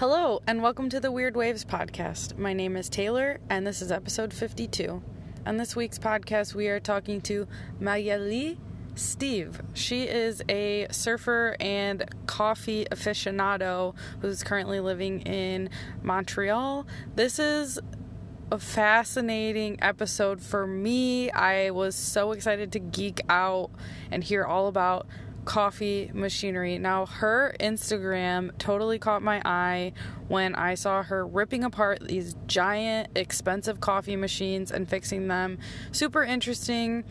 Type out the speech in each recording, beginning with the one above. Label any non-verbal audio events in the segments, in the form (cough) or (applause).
Hello, and welcome to the Weird Waves podcast. My name is Taylor, and this is episode 52. On this week's podcast, we are talking to Mayeli Steve. She is a surfer and coffee aficionado who's currently living in Montreal. This is a fascinating episode for me. I was so excited to geek out and hear all about coffee machinery. Now, her Instagram totally caught my eye when I saw her ripping apart these giant, expensive coffee machines and fixing them. Super interesting.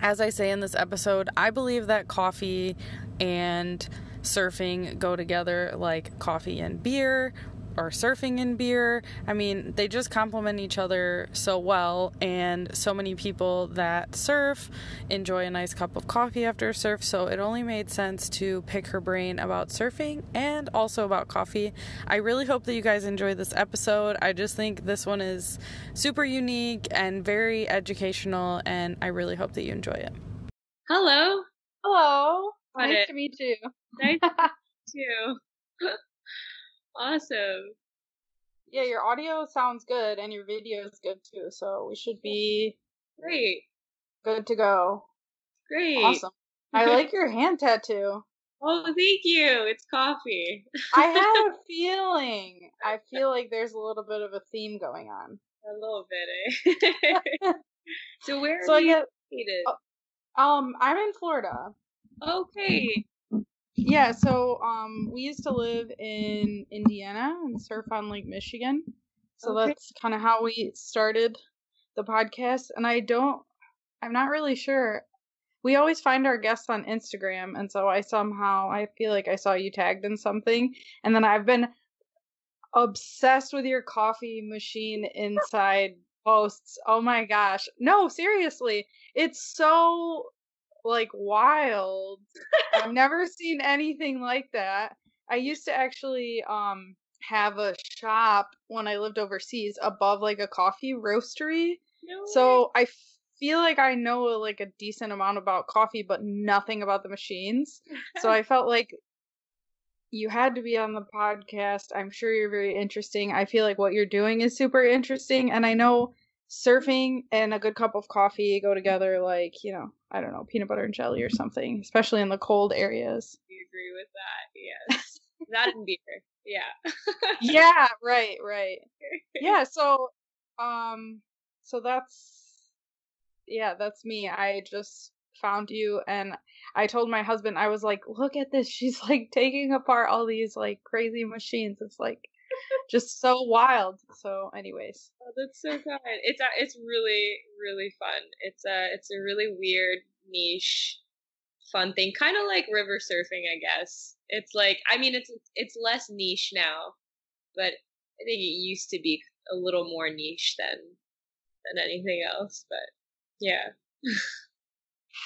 As I say in this episode, I believe that coffee and surfing go together like coffee and beer or surfing and beer. I mean, they just complement each other so well, and so many people that surf enjoy a nice cup of coffee after a surf, so it only made sense to pick her brain about surfing and also about coffee. I really hope that you guys enjoy this episode. I just think this one is super unique and very educational, and I really hope that you enjoy it. Hello. Hello. Got nice it. to meet you. Nice (laughs) to meet you. (laughs) awesome. yeah, your audio sounds good and your video is good too, so we should be Great. good to go. Great. Awesome. (laughs) I like your hand tattoo. Oh, thank you. It's coffee. I (laughs) had a feeling. I feel like there's a little bit of a theme going on. A little bit, eh? (laughs) so where So are I you get located? um I'm in Florida. Okay. Yeah, so um we used to live in Indiana and surf on Lake Michigan. So Okay. that's kind of how we started the podcast and I don't I'm not really sure. We always find our guests on Instagram and so I somehow I feel like I saw you tagged in something and then I've been obsessed with your coffee machine inside posts. Oh my gosh. No, seriously. It's so like wild. I've never seen anything like that. I used to actually um have a shop when I lived overseas above like a coffee roastery. No So I feel like I know like a decent amount about coffee but nothing about the machines. So (laughs) I felt like you had to be on the podcast. I'm sure you're very interesting. I feel like what you're doing is super interesting and I know surfing and a good cup of coffee go together like, you know, I don't know, peanut butter and jelly or something, especially in the cold areas. We agree with that. Yes. that and beer. Yeah. (laughs) yeah, right, right. (laughs) Yeah, so um so that's yeah, that's me. I just found you and I told my husband I was like, "Look at this. She's like taking apart all these like crazy machines. It's like just so wild." So anyways, Oh, that's so fun. It's a, it's really really fun. It's a it's a really weird niche fun thing, kind of like river surfing, I guess. It's like I mean it's it's less niche now, but I think it used to be a little more niche than than anything else. But yeah.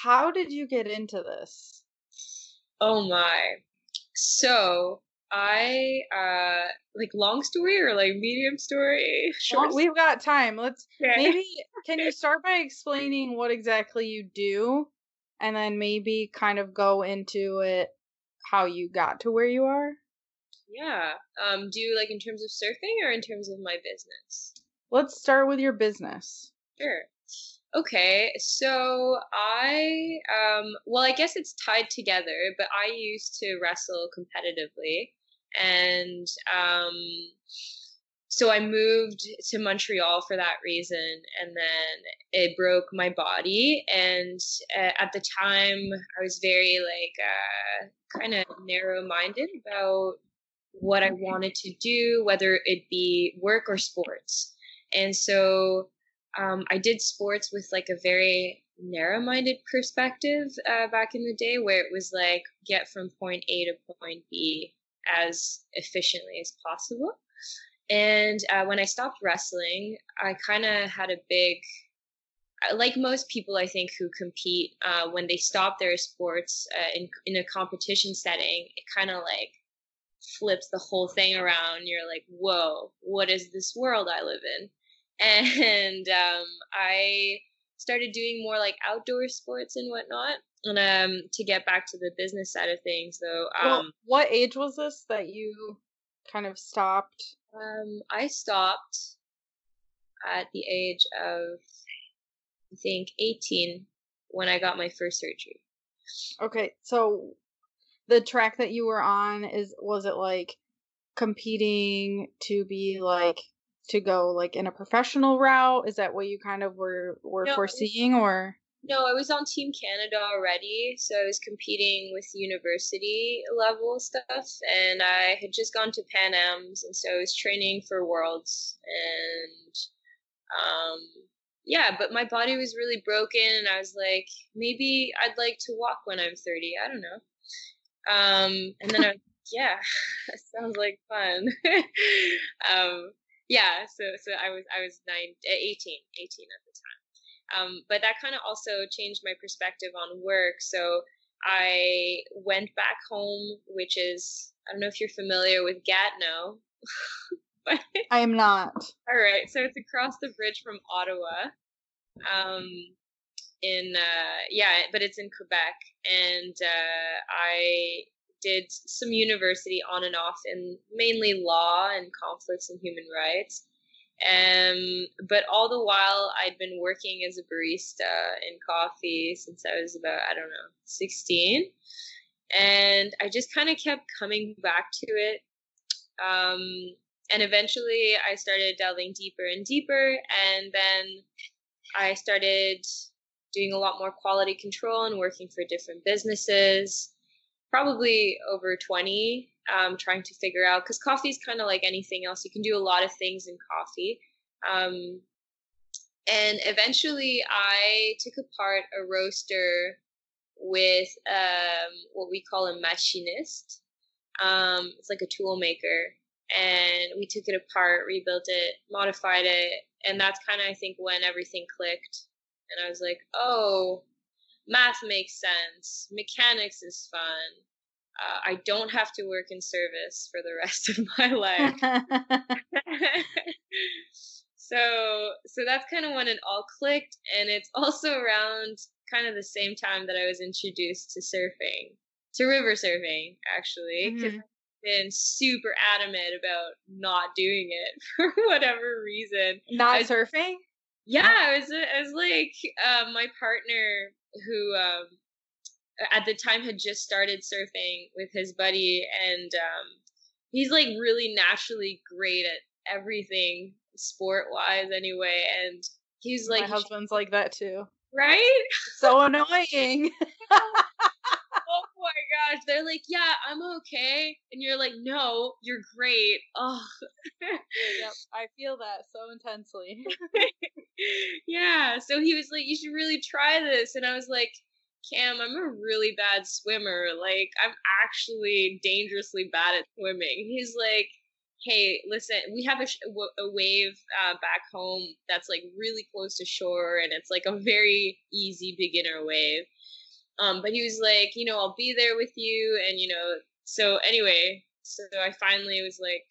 how did you get into this? Oh my. So I uh like long story or like medium story? Well, we've got time. Let's (laughs) Okay. maybe can you start by explaining what exactly you do and then maybe kind of go into it how you got to where you are? Yeah. Um, do you like in terms of surfing or in terms of my business? Let's start with your business. Sure. Okay, so I um well I guess it's tied together, but I used to wrestle competitively and um so I moved to Montreal for that reason and then it broke my body and uh, at the time I was very like uh kind of narrow-minded about what I wanted to do, whether it be work or sports. And so um, I did sports with like a very narrow-minded perspective uh, back in the day, where it was like get from point A to point B as efficiently as possible. And uh, when I stopped wrestling, I kind of had a big, uh, like most people, I think, who compete, uh, when they stop their sports uh, in in a competition setting, it kind of like flips the whole thing around. You're like, whoa, what is this world I live in? (laughs) And um, I started doing more like outdoor sports and whatnot. And um, to get back to the business side of things, though, um, well, what age was this that you kind of stopped? Um, I stopped at the age of, I think, 18 when I got my first surgery. Okay, so the track that you were on is was it like competing to be like to go like in a professional route? Is that what you kind of were were no, foreseeing or no, I was on Team Canada already, so I was competing with university level stuff, and I had just gone to Pan Am's, and so I was training for Worlds, and um, yeah, but my body was really broken, and I was like, maybe I'd like to walk when I'm 30. I don't know. Um, and then I was, yeah, (laughs) that sounds like fun. (laughs) um, yeah, so so I was I was nine, 18, 18 at the time. Um, but that kind of also changed my perspective on work. So I went back home, which is I don't know if you're familiar with Gatineau. (laughs) but, I am not. All right, so it's across the bridge from Ottawa. Um, in uh, yeah, but it's in Quebec, and uh, I did some university on and off in mainly law and conflicts and human rights. Um, but all the while, I'd been working as a barista in coffee since I was about, I don't know, 16. And I just kind of kept coming back to it. Um, and eventually, I started delving deeper and deeper. And then I started doing a lot more quality control and working for different businesses, probably over 20 um, trying to figure out because coffee is kind of like anything else. You can do a lot of things in coffee. Um, and eventually, I took apart a roaster with um, what we call a machinist. Um, it's like a tool maker. And we took it apart, rebuilt it, modified it. And that's kind of, I think, when everything clicked. And I was like, oh, math makes sense. Mechanics is fun uh, I don't have to work in service for the (laughs) rest of my life. (laughs) so so that's kind of when it all clicked and it's also around kind of the same time that I was introduced to surfing, to river surfing actually, mm-hmm. I've been super adamant about not doing it (laughs) for whatever reason. Not was, surfing? Yeah, I was I was like uh, my partner who um, at the time had just started surfing with his buddy and um, he's like really naturally great at everything sport wise anyway and he's like my husband's like that too. Right? So annoying (laughs) my gosh they're like yeah i'm okay and you're like no you're great oh yep i feel that so intensely (laughs) (laughs) yeah so he was like you should really try this and i was like Cam, I'm a really bad swimmer. Like, I'm actually dangerously bad at swimming. He's like, hey, listen, we have a, a wave uh, back home that's like really close to shore, and it's like a very easy beginner wave. Um, but he was like, you know, I'll be there with you, and you know, so anyway, so I finally was like,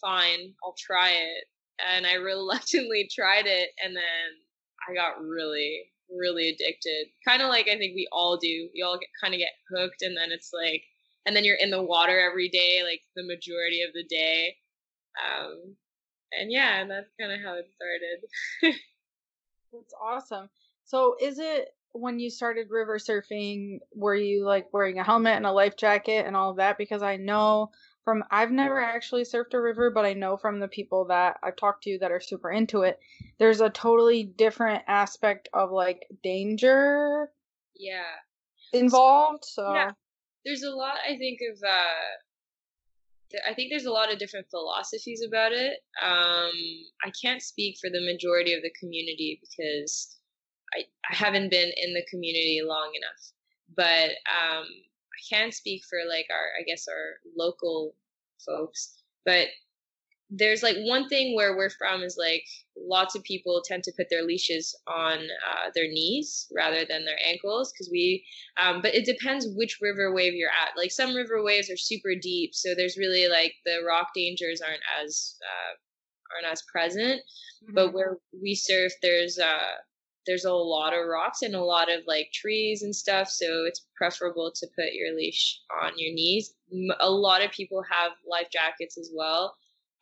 fine, I'll try it, and I (laughs) reluctantly tried it, and then I got really really addicted. Kind of like I think we all do. We all kind of get hooked, and then it's like, and then you're in the water every day, like the majority of the day. Um, and yeah, and that's kind of how it started. (laughs) that's awesome. So, is it when you started river surfing? Were you like wearing a helmet and a life jacket and all of that? Because I know from I've never actually surfed a river, but I know from the people that I've talked to that are super into it, there's a totally different aspect of like danger yeah involved. So yeah. There's a lot I think of uh I think there's a lot of different philosophies about it. Um I can't speak for the majority of the community because I I haven't been in the community long enough. But um I can't speak for like our, I guess, our local folks, but there's like one thing where we're from is like lots of people tend to put their leashes on uh, their knees rather than their ankles because we um, but it depends which river wave you're at like some river waves are super deep so there's really like the rock dangers aren't as uh, aren't as present mm-hmm. but where we surf there's uh there's a lot of rocks and a lot of like trees and stuff, so it's preferable to put your leash on your knees. A lot of people have life jackets as well.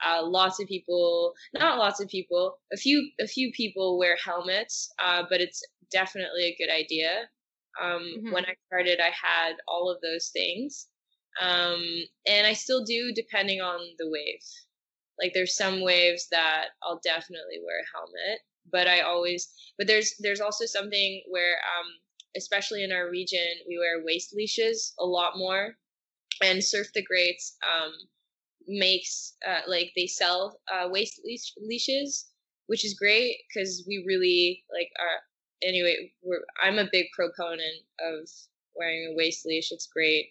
Uh, lots of people, not lots of people, a few a few people wear helmets, uh, but it's definitely a good idea. Um, mm-hmm. When I started, I had all of those things, um, and I still do, depending on the wave. Like there's some waves that I'll definitely wear a helmet, but I always but there's there's also something where um especially in our region we wear waist leashes a lot more. And Surf the Greats um makes uh, like they sell uh, waist leash- leashes which is great because we really like are anyway we're i'm a big proponent of wearing a waist leash. It's great.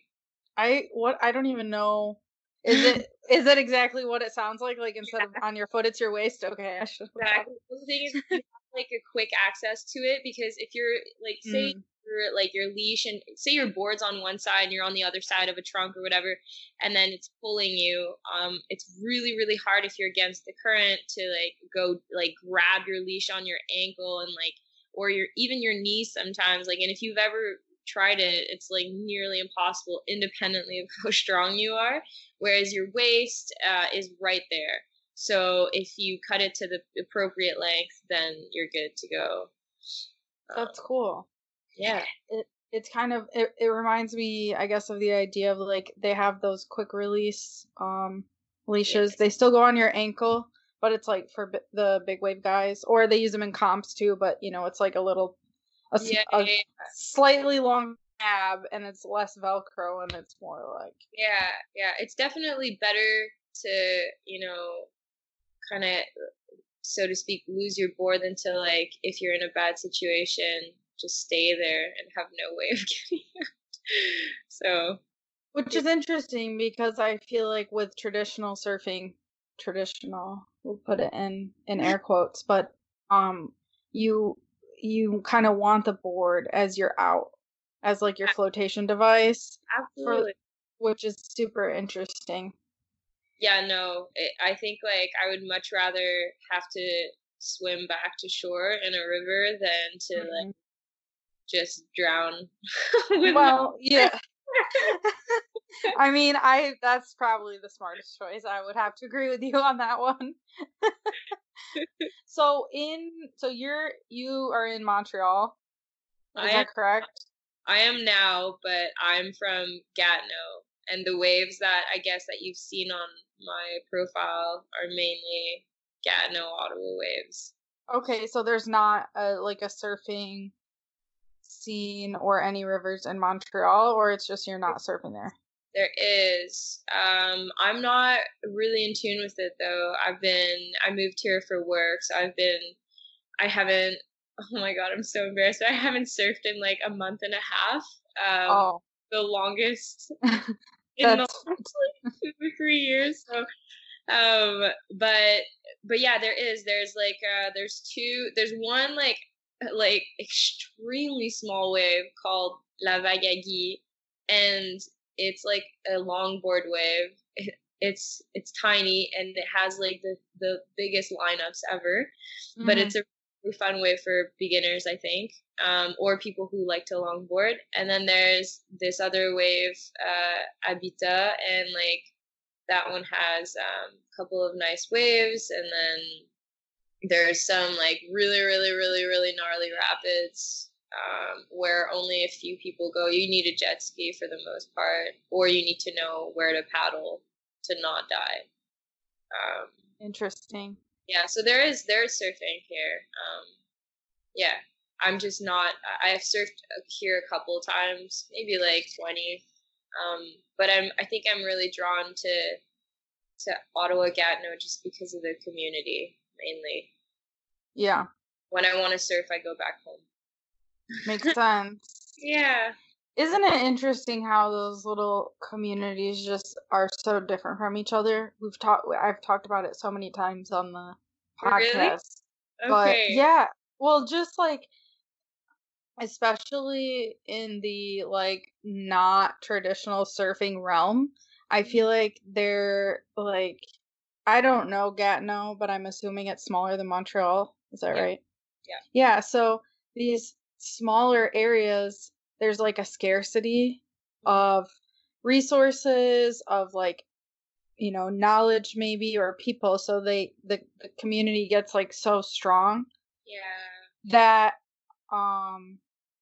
I what i don't even know is it (laughs) is it exactly what it sounds like? Like instead yeah. of on your foot, it's your waist. Okay, I should. Exactly. the thing is, you (laughs) have like a quick access to it because if you're like, say, mm. you're like your leash and say your board's on one side and you're on the other side of a trunk or whatever, and then it's pulling you. Um, it's really really hard if you're against the current to like go like grab your leash on your ankle and like or your even your knee sometimes like and if you've ever tried it, it's like nearly impossible independently of (laughs) how strong you are. Whereas your waist uh, is right there. So if you cut it to the appropriate length, then you're good to go. That's um, cool. Yeah. It it's kind of it, it reminds me, I guess, of the idea of like they have those quick release um leashes. Yeah. They still go on your ankle, but it's like for b- the big wave guys, or they use them in comps too. But you know, it's like a little a, yeah, a yeah. slightly long tab and it's less velcro and it's more like yeah yeah it's definitely better to you know kind of so to speak lose your board than to like if you're in a bad situation just stay there and have no way of (laughs) getting out so which is interesting because i feel like with traditional surfing traditional we'll put it in in air quotes but um you you kind of want the board as you're out as like your flotation device absolutely. for, which is super interesting. Yeah no it, i think like i would much rather have to swim back to shore in a river than to mm-hmm. like just drown (laughs) well yeah (laughs) I mean, I that's probably the smartest choice. I would have to agree with you on that one. (laughs) so in so you're you are in Montreal. Is I that am, correct? I am now, but I'm from Gatineau, and the waves that I guess that you've seen on my profile are mainly Gatineau Ottawa waves. Okay, so there's not a like a surfing scene or any rivers in Montreal, or it's just you're not surfing there? There is. Um, I'm not really in tune with it though. I've been. I moved here for work, so I've been. I haven't. (laughs) Oh my god, I'm so embarrassed. I haven't surfed in like a month and a half. Um, oh. The longest (laughs) in the last like two or three years. So, um, but but yeah, there is. There's like uh, there's two. There's one like (laughs) like extremely small wave called La Vague à Guy, and it's like a longboard wave. It's it's tiny and it has like the the biggest lineups ever, mm-hmm. but it's a really fun wave for beginners, I think, um, or people who like to longboard. And then there's this other wave, uh, Habitat, and like that one has um, a couple of nice waves, and then there's some like really, really, really, really gnarly rapids um, where only a few people go. You need a jet ski for the most part, or you need to know where to paddle to not die. Um, Interesting. Yeah, so there is there is surfing here. Um, yeah, I'm just not. I've surfed here a couple times, maybe like twenty. Um, but I'm I think I'm really drawn to to Ottawa Gatineau just because of the community mainly. Yeah. When I want to surf, I go back home. Makes (laughs) sense. yeah. Isn't it interesting how those little communities just are so different from each other? We've talked I've talked about it so many times on the podcast. Really? But okay. yeah, well just like especially in the like not traditional surfing realm, I mm-hmm. feel like they're like I don't know Gatineau, but I'm assuming it's smaller than Montreal. Is that yeah. right? Yeah. Yeah. So these smaller areas there's like a scarcity of resources of like you know knowledge maybe or people so they the, the community gets like so strong Yeah. that um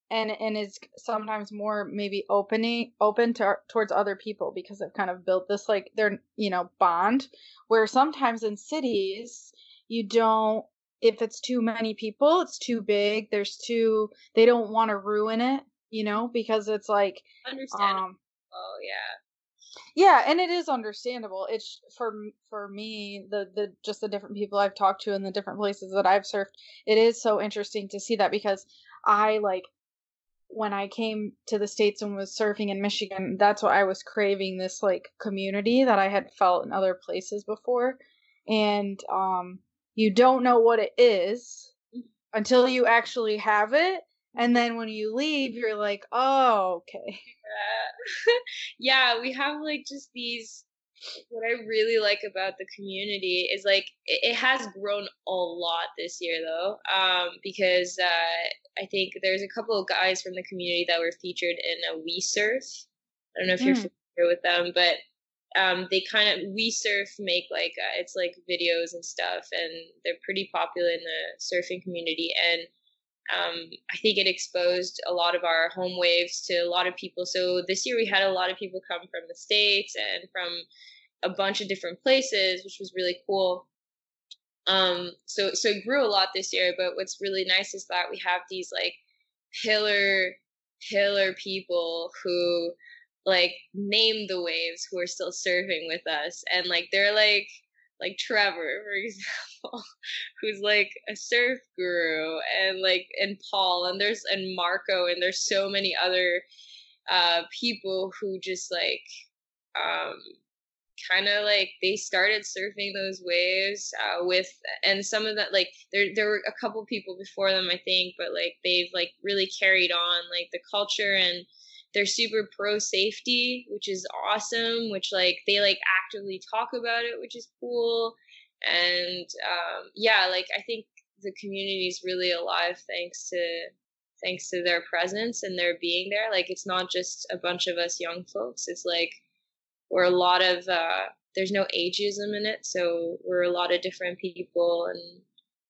and and is sometimes more maybe opening open to towards other people because they've kind of built this like their you know bond where sometimes in cities you don't if it's too many people it's too big there's too they don't want to ruin it you know because it's like Understandable. um oh yeah. yeah and it is understandable it's for for me the the just the different people i've talked to and the different places that i've surfed it is so interesting to see that because i like when i came to the states and was surfing in michigan that's what i was craving this like community that i had felt in other places before and um you don't know what it is until you actually have it and then when you leave you're like oh okay Uh, (laughs) yeah, we have like just these. What I really like about the community is like it, it has grown a lot this year though, um, because uh, I think there's a couple of guys from the community that were featured in a We Surf. I don't know if you're Mm. familiar with them, but um, they kind of We Surf make like uh, it's like videos and stuff, and they're pretty popular in the surfing community and um, I think it exposed a lot of our home waves to a lot of people. So this year we had a lot of people come from the states and from a bunch of different places, which was really cool. Um, so so it grew a lot this year. But what's really nice is that we have these like pillar pillar people who like name the waves who are still surfing with us, and like they're like like Trevor, (laughs) for example, who's like a surf guru, and like and Paul, and there's and Marco, and there's so many other uh people who just like um kind of like they started surfing those waves uh with and some of that like there there were a couple people before them I think but like they've like really carried on like the culture and they're super pro safety which is awesome which like they like actively talk about it which is cool. And um yeah like i think the community is really alive thanks to thanks to their presence and their being there. Like it's not just a bunch of us young folks. It's like we're a lot of uh there's no ageism in it so we're a lot of different people and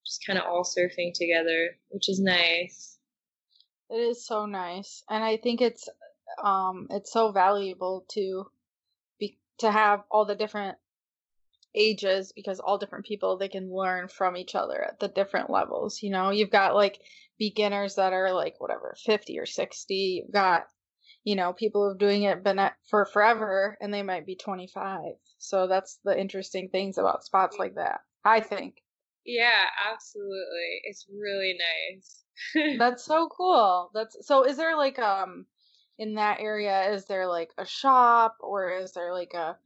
just kind of all surfing together which is nice. It is so nice, and I think it's um it's so valuable to be to have all the different ages because all different people they can learn from each other at the different levels. You know, you've got like beginners that are like whatever fifty or sixty. You've got you know people who've doing it been for forever and they might be twenty five. So that's the interesting things about spots like that. I think. yeah absolutely it's really nice (laughs) That's so cool. That's so is there like um in that area is there like a shop or is there like a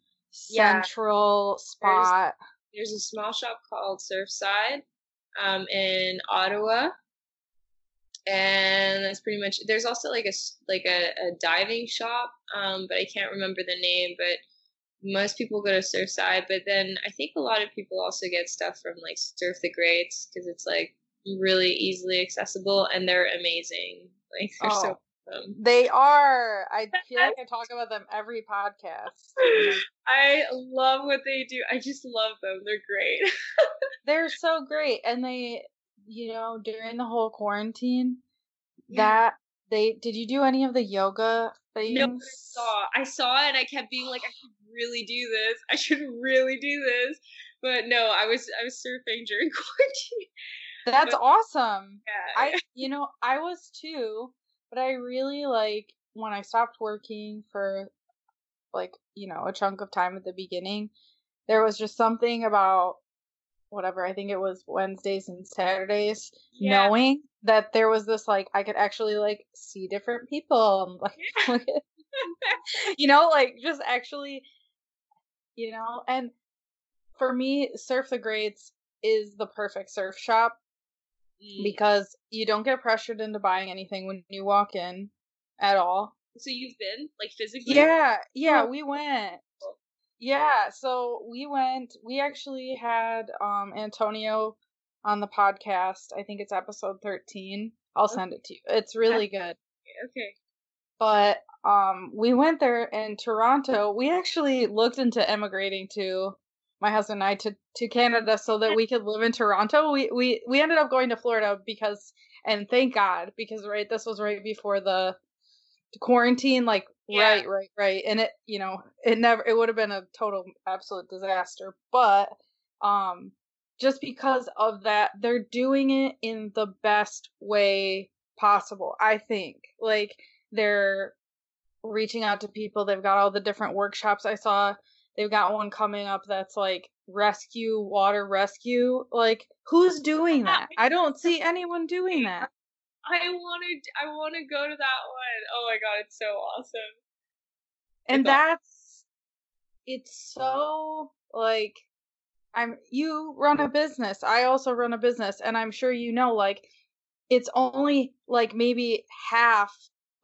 Yeah. central spot? there's a small shop called Surfside um, in Ottawa, and that's pretty much. There's also like a like a, a diving shop, um, but I can't remember the name. But most people go to Surfside, but then I think a lot of people also get stuff from like Surf the Greats because it's like really easily accessible and they're amazing. Like they're so awesome. They are. I (laughs) feel like I talk about them every podcast. (laughs) I love what they do. I just love them. They're great. (laughs) They're so great and they you know, during the whole quarantine Yeah. that they did you do any of the yoga things? No, I saw. I saw it and I kept being like, I should really do this. I should really do this. But no, I was I was surfing during quarantine. That's but- awesome. Yeah. I you know, I was too, but I really like when I stopped working for like, you know, a chunk of time at the beginning, there was just something about whatever, I think it was Wednesdays and Saturdays, Yeah. knowing that there was this like I could actually like see different people and (laughs) like (laughs) you know, like just actually you know, and for me, Surf the Greats is the perfect surf shop. Because you don't get pressured into buying anything when you walk in at all. so you've been like physically? Yeah, yeah, Oh. we went. Yeah, so we went. We actually had um Antonio on the podcast. I think it's episode 13 I'll send it to you. It's really good. Okay. But um, we went there in Toronto. We actually looked into emigrating to my husband and I to to Canada so that we could live in Toronto. We we we ended up going to Florida because and thank God because right this was right before the, quarantine like Yeah. right right right. And it you know it never it would have been a total absolute disaster. But um just because of that they're doing it in the best way possible I think. Like they're reaching out to people. They've got all the different workshops. I saw they've got one coming up that's like rescue water rescue like who's doing (laughs) that I don't see anyone doing (laughs) that I wanted I want to go to that one. Oh my god, it's so awesome. and that's it's so like i'm you run a business i also run a business and i'm sure you know like it's only like maybe half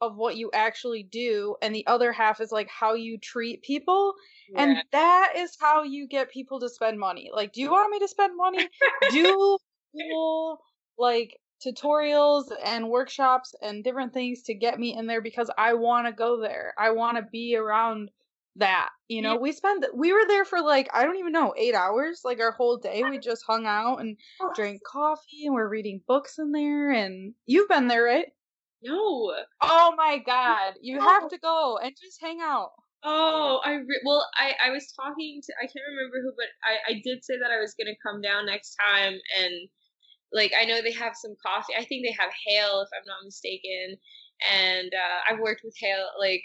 of what you actually do and the other half is like how you treat people and that is how you get people to spend money like do you want me to spend money do (laughs) cool like tutorials and workshops and different things to get me in there because I want to go there. I want to be around that. You know, Yeah. we spent we were there for like I don't even know, 8 hours, like our whole day. We just hung out and drank coffee and we're reading books in there and you've been there, right? No. Oh my god, you have to go and just hang out. Oh, I re- well, I I was talking to I can't remember who, but I I did say that I was gonna come down next time, and like I know they have some coffee. I think they have Hale, if I'm not mistaken, and uh, I've worked with Hale like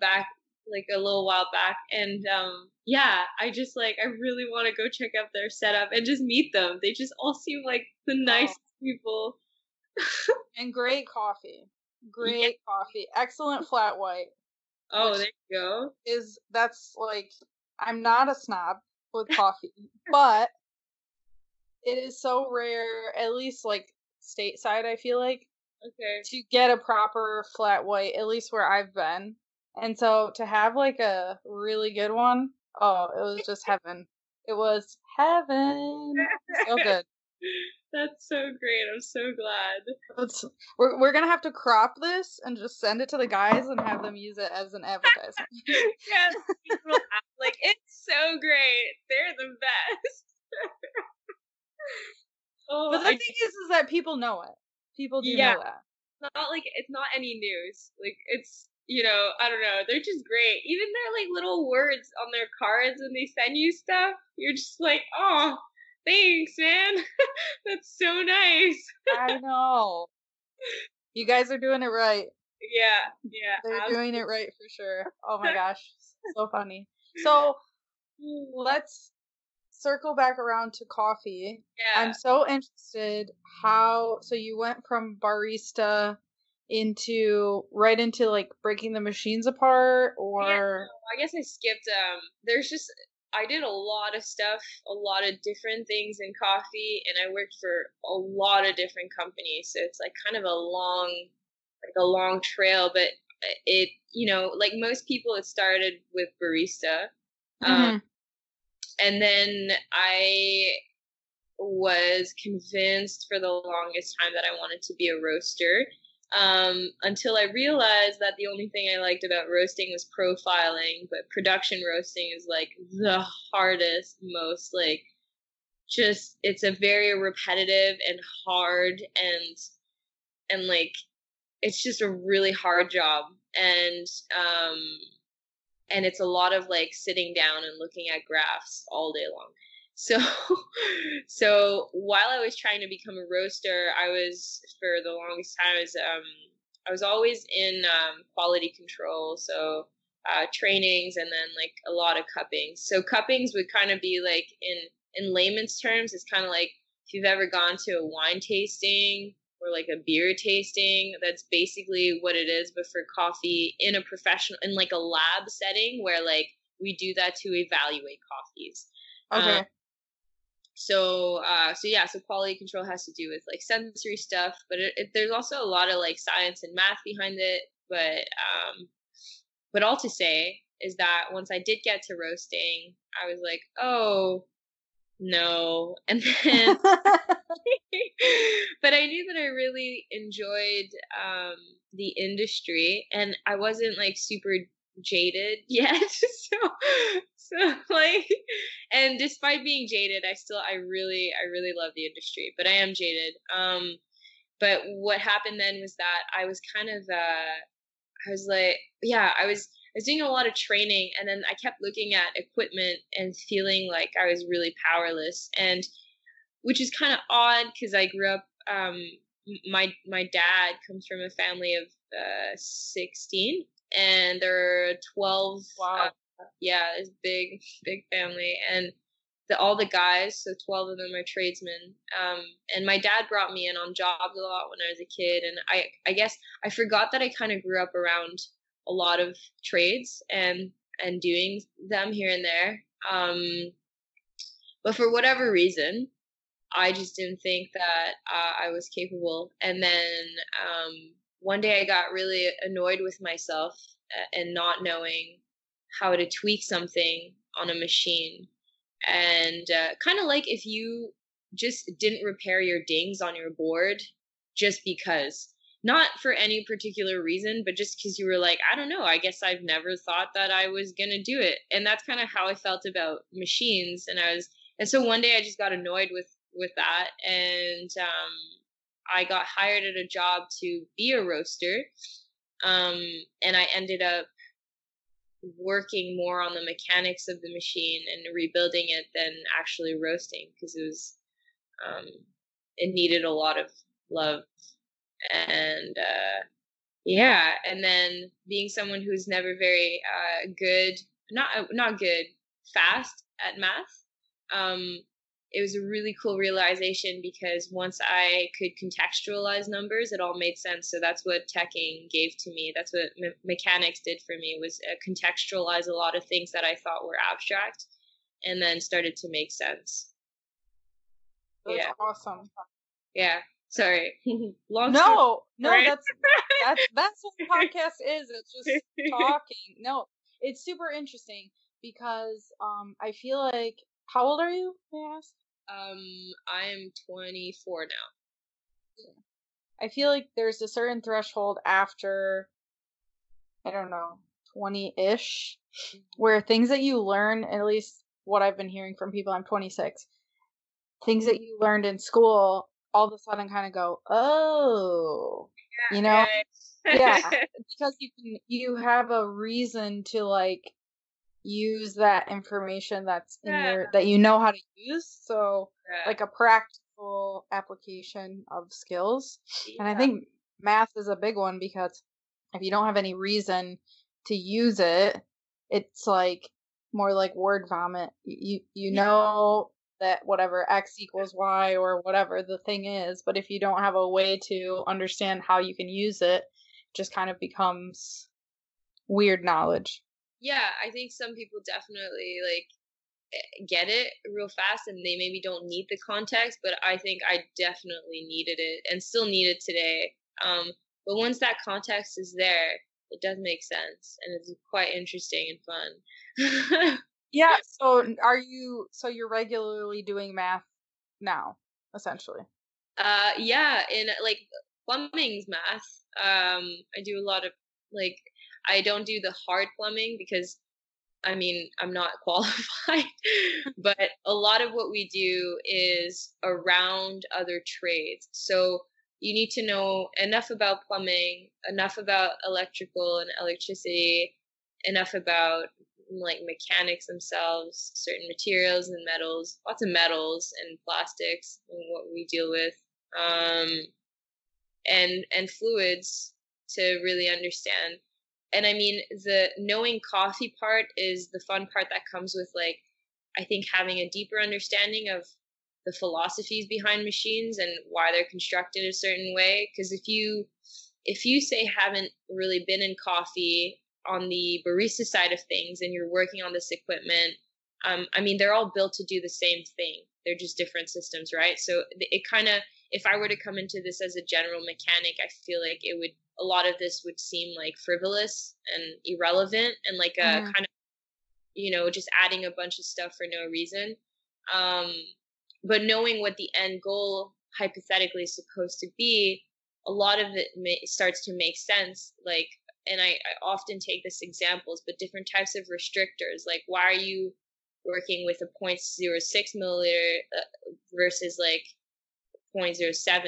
back like a little while back, and um yeah, I just like I really want to go check out their setup and just meet them. They just all seem like the nicest people. (laughs) And great coffee. Great coffee. Excellent flat white. Oh, there you go. is that's like I'm not a snob with coffee, but it is so rare, at least like stateside, I feel like, Okay. to get a proper flat white, at least where I've been. And so to have like a really good one, oh, it was (laughs) just heaven. It was heaven. So (laughs) good. That's so great. I'm so glad. It's, we're we're gonna have to crop this and just send it to the guys and have them use it as an advertisement. (laughs) yes, people like it's so great. They're the best. (laughs) oh, But the I, thing is, is that people know it. People do Yeah. know that. not like it's not any news. Like it's you know I don't know. They're just great. Even their like little words on their cards when they send you stuff, you're just like, oh, thanks, man. (laughs) That's so nice. I know. You guys are doing it right. Yeah, yeah. They're doing it right for sure. Oh my (laughs) gosh, so funny. So let's circle back around to coffee. Yeah. I'm so interested how so you went from barista into right into like breaking the machines apart or I guess I skipped. Um, there's just I did a lot of stuff, a lot of different things in coffee, and I worked for a lot of different companies. So it's like kind of a long, like a long trail. But it, you know, like most people, it started with barista, um, Mhm. and then I was convinced for the longest time that I wanted to be a roaster um, until I realized that the only thing I liked about roasting was profiling, but production roasting is like the hardest, most like just it's a very repetitive and hard and and like it's just a really hard job. And um and it's a lot of like sitting down and looking at graphs all day long so (laughs) so while i was trying to become a roaster i was for the longest time I was um i was always in um, quality control. So uh, trainings and then like a lot of cuppings. So cuppings would kind of be like in in layman's terms it's kind of like if you've ever gone to a wine tasting or like a beer tasting that's basically what it is but for coffee in a professional in like a lab setting where like we do that to evaluate coffees. Okay. um, so uh so yeah so quality control has to do with like sensory stuff but it, it, there's also a lot of like science and math behind it but um but all to say is that once i did get to roasting i was like oh no. (laughs) And then, (laughs) but I knew that I really enjoyed um, the industry, and I wasn't like super jaded (laughs) yet. so, so like, and despite being jaded, I still, I really, I really love the industry, but I am jaded. Um, but what happened then was that I was kind of, uh, I was like, yeah, I was I was doing a lot of training and then I kept looking at equipment and feeling like I was really powerless and which is kind of odd because I grew up um, my my dad comes from a family of uh, 16 and there are 12 wow. Uh, yeah it's big big family and the, all the guys so 12 of them are tradesmen um, and my dad brought me in on jobs a lot when I was a kid and I I guess I forgot that I kind of grew up around a lot of trades and and doing them here and there. Um, but for whatever reason, I just didn't think that uh, I was capable. And then um, one day I got really annoyed with myself and not knowing how to tweak something on a machine. And uh, kind of like if you just didn't repair your dings on your board just because not for any particular reason, but just because you were like, I don't know, I guess I've never thought that I was gonna do it, and that's kind of how I felt about machines. And I was, and so one day I just got annoyed with with that, and um, I got hired at a job to be a roaster, um, and I ended up working more on the mechanics of the machine and rebuilding it than actually roasting because it was um, it needed a lot of love and uh, yeah, and then being someone who's never very uh, good, not uh, not good, fast at math. Um, it was a really cool realization because once I could contextualize numbers, it all made sense. So that's what teching gave to me. That's what me- mechanics did for me was uh, contextualize a lot of things that I thought were abstract, and then started to make sense. That's yeah. awesome. Yeah. Sorry. (laughs) Long no, story, no, right? that's that's that's what the (laughs) podcast is. It's just (laughs) talking. No, it's super interesting because um I feel like how old are you? May I ask? Um, I'm 24 now. Yeah. I feel like there's a certain threshold after I don't know, 20-ish where things that you learn, at least what I've been hearing from people, I'm 26. Things that you learned in school all of a sudden kind of go, oh, yeah, you know, yeah, (laughs) because you can, you have a reason to like use that information that's in yeah. your that you know how to use. So yeah. like a practical application of skills, and I think math is a big one because if you don't have any reason to use it, it's like more like word vomit. You you know that whatever x equals y or whatever the thing is but if you don't have a way to understand how you can use it, it just kind of becomes weird knowledge yeah i think some people definitely like eh, get it real fast and they maybe don't need the context but i think i definitely needed it and still need it today um, but once that context is there it does make sense and it's quite interesting and fun (laughs) Yeah. So are you? So you're regularly doing math now, essentially. Uh, yeah. In like plumbing's math. Um, I do a lot of like I don't do the hard plumbing because I mean, I'm not (laughs) qualified, but a lot of what we do is around other trades. So you need to know enough about plumbing, enough about electrical and electricity, enough about like mechanics themselves, certain materials and metals, lots of metals and plastics and what we deal with, um, and and fluids to really understand. And I mean, the knowing coffee part is the fun part that comes with like, I think having a deeper understanding of the philosophies behind machines and why they're constructed a certain way. Because if you if you say haven't really been in coffee on the barista side of things and you're working on this equipment, um, I mean, they're all built to do the same thing. They're just different systems, right? So it kind of, if I were to come into this as a general mechanic, I feel like it would, a lot of this would seem like frivolous and irrelevant and like a mm. kind of, you know, just adding a bunch of stuff for no reason. Um, but knowing what the end goal hypothetically is supposed to be, a lot of it may, starts to make sense. Like, and I, I often take this examples, but different types of restrictors. Like, why are you working with a 0.06 milliliter uh, versus like 0.07?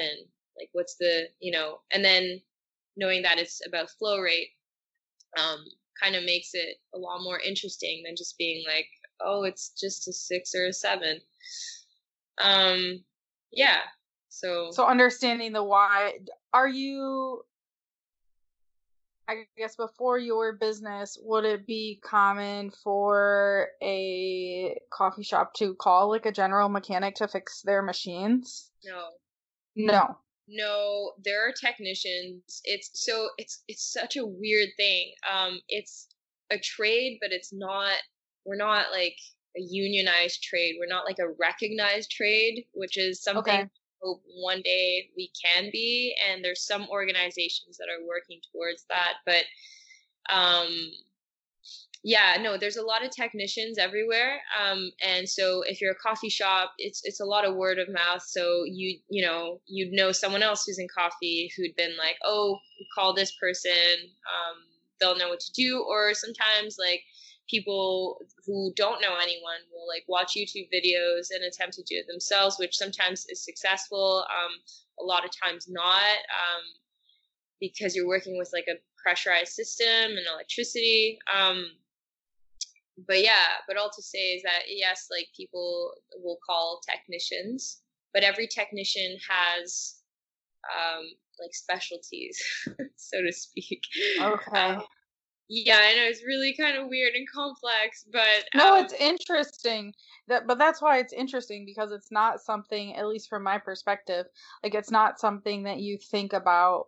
Like, what's the, you know, and then knowing that it's about flow rate um, kind of makes it a lot more interesting than just being like, oh, it's just a six or a seven. Um, yeah. So so understanding the why. Are you? I guess before your business, would it be common for a coffee shop to call like a general mechanic to fix their machines? No. No. No, there are technicians. It's so it's it's such a weird thing. Um it's a trade, but it's not we're not like a unionized trade. We're not like a recognized trade, which is something okay. hope one day we can be. And there's some organizations that are working towards that. But um, yeah, no, there's a lot of technicians everywhere. Um, and so if you're a coffee shop, it's it's a lot of word of mouth. So you you know you'd know someone else who's in coffee who'd been like, oh, call this person. Um, they'll know what to do. Or sometimes like people who don't know anyone will like watch YouTube videos and attempt to do it themselves, which sometimes is successful. Um, a lot of times not, um, because you're working with like a pressurized system and electricity. But yeah, but all to say is that yes, like people will call technicians, but every technician has um, like specialties, (laughs) so to speak. Okay. Um, yeah, I know it's really kind of weird and complex, but no, um, it's interesting. That, but that's why it's interesting because it's not something, at least from my perspective, like it's not something that you think about.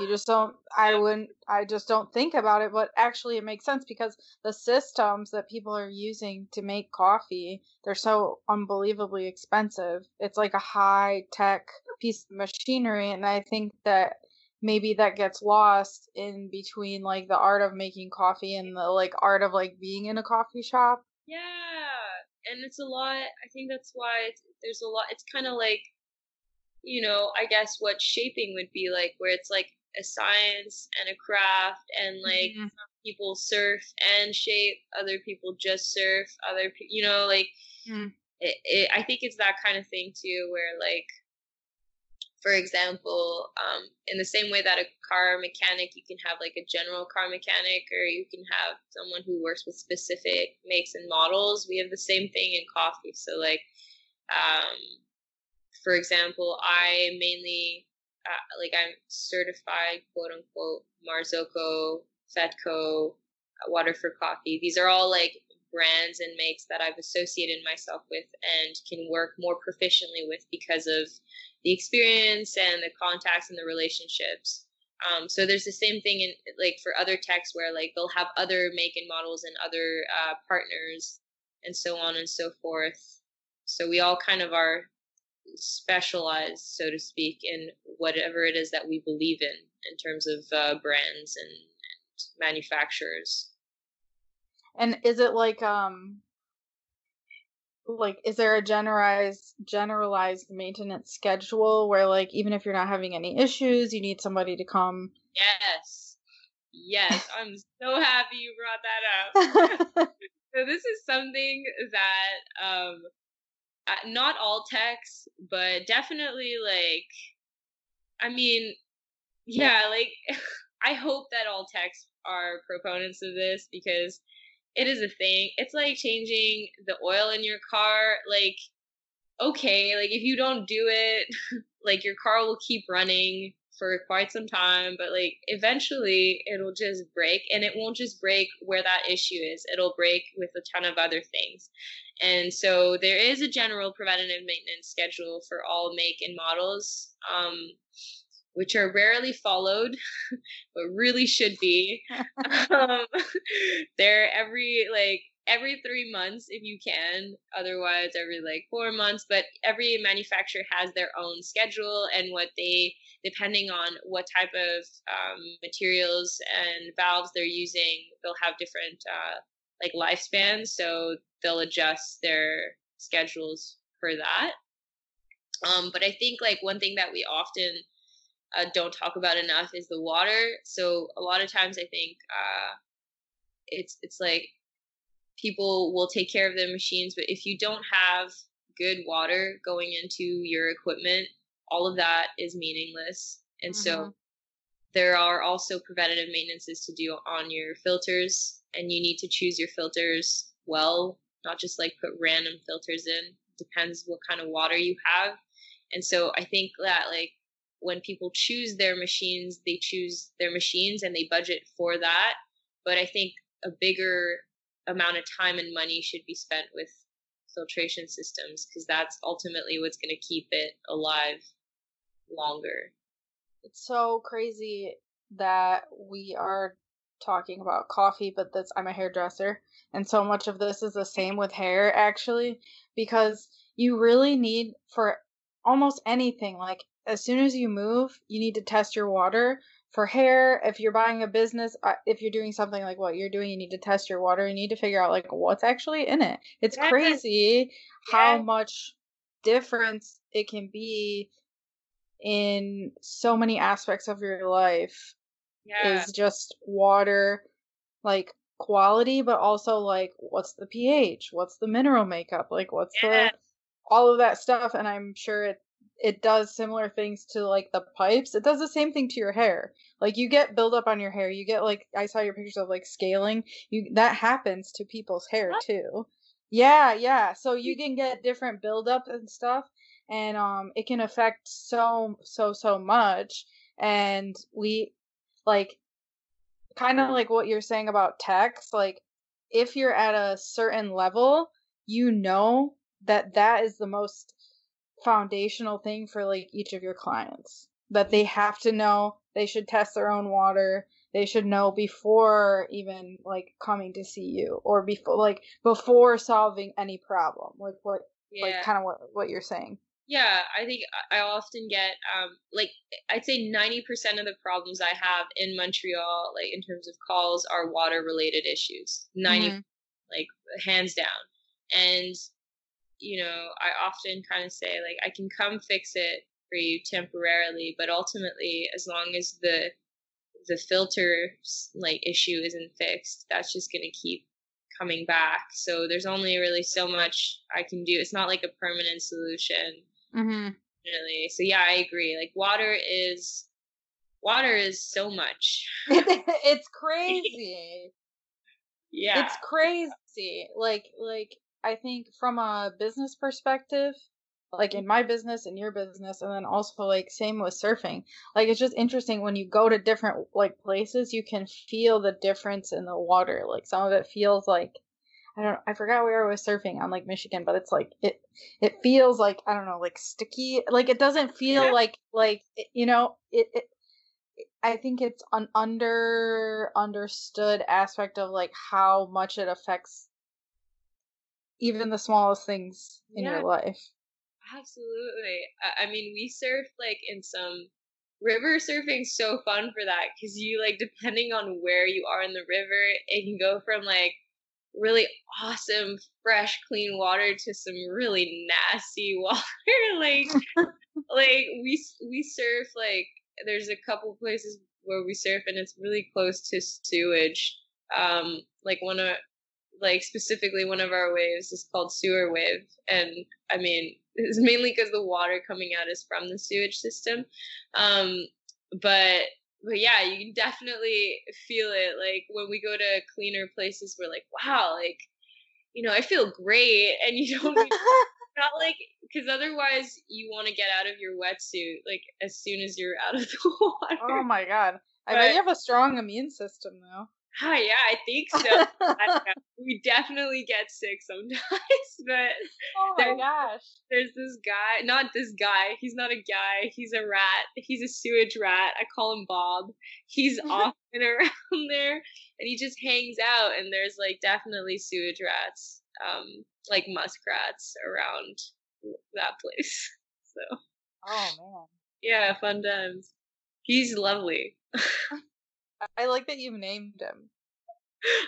You just don't. I wouldn't. I just don't think about it. But actually, it makes sense because the systems that people are using to make coffee, they're so unbelievably expensive. It's like a high tech piece of machinery, and I think that maybe that gets lost in between like the art of making coffee and the like art of like being in a coffee shop. Yeah, and it's a lot. I think that's why there's a lot. It's kind of like, you know, I guess what shaping would be like, where it's like a science and a craft, and like mm-hmm. some people surf and shape, other people just surf, other people, you know, like. Mm. It, it, I think it's that kind of thing too, where like for example, um, in the same way that a car mechanic, you can have like a general car mechanic, or you can have someone who works with specific makes and models. We have the same thing in coffee. So, like, um, for example, I mainly uh, like I'm certified, quote unquote, Marzocco, Fetco, uh, Water for Coffee. These are all like brands and makes that I've associated myself with and can work more proficiently with because of the experience and the contacts and the relationships. Um, so there's the same thing in like for other techs where like they'll have other make and models and other uh, partners and so on and so forth. So we all kind of are specialized, so to speak, in whatever it is that we believe in in terms of uh, brands and, and manufacturers. And is it like um like is there a generalized generalized maintenance schedule where like even if you're not having any issues you need somebody to come? Yes. Yes. (laughs) I'm so happy you brought that up. (laughs) (laughs) So this is something that um not all techs but definitely like i mean yeah like (laughs) i hope that all techs are proponents of this because it is a thing. It's like changing the oil in your car. Like, okay, like if you don't do it, (laughs) like your car will keep running for quite some time, but like eventually it'll just break and it won't just break where that issue is. It'll break with a ton of other things. And so there is a general preventative maintenance schedule for all make and models. Um, which are rarely followed, (laughs) but really should be. (laughs) um, (laughs) they're every like every three months if you can. Otherwise, every like four months. But every manufacturer has their own schedule and what they, depending on what type of um, materials and valves they're using, they'll have different uh, like lifespans. So they'll adjust their schedules for that. Um, but I think like one thing that we often uh, don't talk about enough is the water. So a lot of times I think uh, it's it's like people will take care of their machines, but if you don't have good water going into your equipment, all of that is meaningless. And mm-hmm. so there are also preventative maintenances to do on your filters, and you need to choose your filters well, not just like put random filters in. Depends what kind of water you have. And so I think that like when people choose their machines, they choose their machines and they budget for that. But I think a bigger amount of time and money should be spent with filtration systems because that's ultimately what's going to keep it alive longer. It's so crazy that we are talking about coffee, but that's I'm a hairdresser, and so much of this is the same with hair actually, because you really need for almost anything like as soon as you move, you need to test your water for hair. If you're buying a business, uh, if you're doing something like what you're doing, you need to test your water. You need to figure out like what's actually in it. It's yes. crazy yes. how much difference it can be in so many aspects of your life. Yeah. Is just water like quality, but also like what's the pH, what's the mineral makeup, like what's the all of that stuff. And I'm sure it it does similar things to like the pipes. It does the same thing to your hair. Like you get buildup on your hair. You get like I saw your pictures of like scaling. You that happens to people's hair too. Yeah, yeah. So you can get different buildup and stuff and um it can affect so so so much and we like kind of like what you're saying about text like if you're at a certain level you know that that is the most foundational thing for like each of your clients that they have to know they should test their own water they should know before even like coming to see you or before like before solving any problem like what yeah. like kind of what what you're saying yeah i think i often get um like i'd say 90% of the problems i have in montreal like in terms of calls are water related issues 90 mm-hmm. like hands down and you know, I often kind of say like I can come fix it for you temporarily, but ultimately, as long as the the filter like issue isn't fixed, that's just gonna keep coming back. So there's only really so much I can do. It's not like a permanent solution. Mm-hmm. Really. So yeah, I agree. Like water is water is so much. (laughs) it's (laughs) crazy. yeah. It's crazy. Like like I think from a business perspective, like in my business and your business, and then also like same with surfing. Like it's just interesting when you go to different like places, you can feel the difference in the water. Like some of it feels like I don't I forgot where I was surfing on like Michigan, but it's like it it feels like I don't know like sticky. Like it doesn't feel like like you know it, it I think it's an under understood aspect of like how much it affects even the smallest things in yeah, your life. Absolutely. I mean, we surf like in some river surfing so fun for that because you like depending on where you are in the river, it can go from like really awesome fresh clean water to some really nasty (laughs) water like like we we surf like there's a couple places where we surf and it's really close to sewage um like one of like specifically one of our waves is called sewer wave. And i mean it's mainly because the water coming out is from the sewage system. Um but but yeah you can definitely feel it. Like when we go to cleaner places we're like wow like you know i feel great. (laughs) And you don't (laughs) not like because otherwise you want to get out of your wetsuit like as soon as you're out of the (laughs) water. Oh my god. I bet you have a strong immune system though Hi, yeah, I think so. I (laughs) we definitely get sick sometimes, (laughs) but oh my there, gosh, there's this guy. Not this guy. He's not a guy. He's a rat. He's a sewage rat. I call him Bob. He's (laughs) often around there, and he just hangs out. And there's like definitely sewage rats, um, like muskrats around that place. So. Oh man. Yeah, fun times. He's lovely. I like that you named him.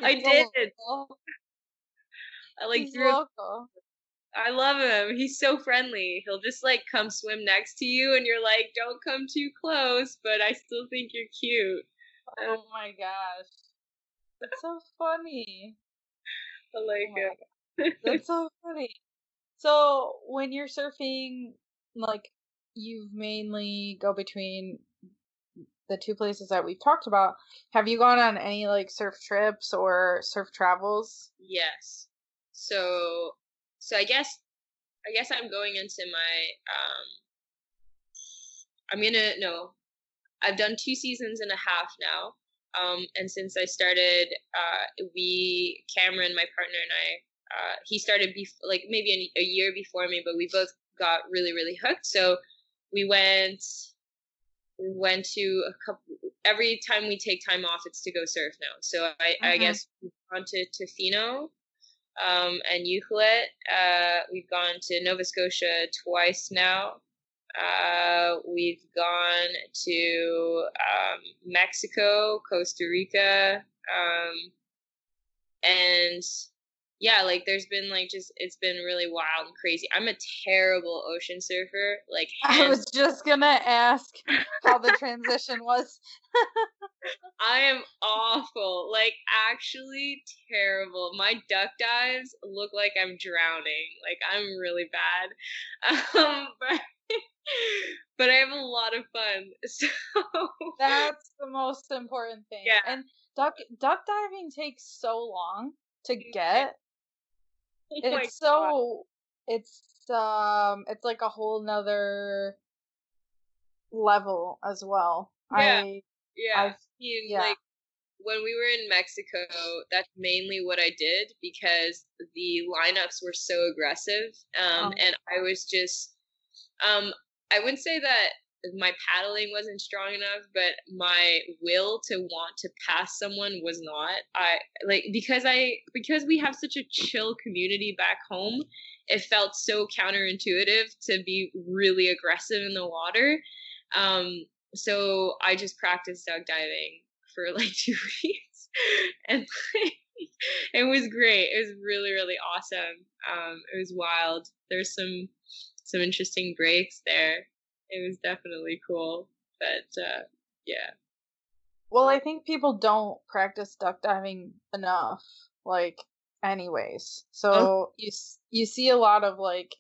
I did. I like He's local. I love him. He's so friendly. He'll just like come swim next to you, and you're like, "Don't come too close," but I still think you're cute. Oh my gosh, that's so funny. I oh like Oh it. That's (laughs) so funny. So when you're surfing, like you've mainly go between the two places that we've talked about. Have you gone on any like surf trips or surf travels? Yes. So so I guess I guess I'm going into my um I'm gonna no. I've done two seasons and a half now. Um and since I started uh we Cameron, my partner and I, uh he started bef- like maybe a, a year before me, but we both got really, really hooked. So we went we went to a couple every time we take time off it's to go surf now. So I, I Mhm. guess we've gone to Tofino um, and Ucluelet. Uh, we've gone to Nova Scotia twice now. Uh, we've gone to um, Mexico, Costa Rica, um, and yeah, like there's been like just it's been really wild and crazy. I'm a terrible ocean surfer. Like (laughs) I was just gonna ask how the transition was. (laughs) I am awful. Like actually terrible. My duck dives look like I'm drowning. Like I'm really bad. (laughs) Um but but I have a lot of fun. So That's the most important thing. Yeah. And duck duck diving takes so long to get. (laughs) Oh it's God. so it's um it's like a whole nother level as well. Yeah. I yeah. I've- mean, yeah. like when we were in Mexico, that's mainly what I did because the lineups were so aggressive. Um, Oh. and I was just, um, I wouldn't say that my paddling wasn't strong enough, but my will to want to pass someone was not. I like because I because we have such a chill community back home. It felt so counterintuitive to be really aggressive in the water. Um, so I just practiced duck diving for (laughs) like two weeks, and like, it was great. It was really really awesome. Um, it was wild. There's some some interesting breaks there. It was definitely cool, but uh, yeah, well, I think people don't practice duck diving enough. Like, anyways, so Oh. you you see a lot of like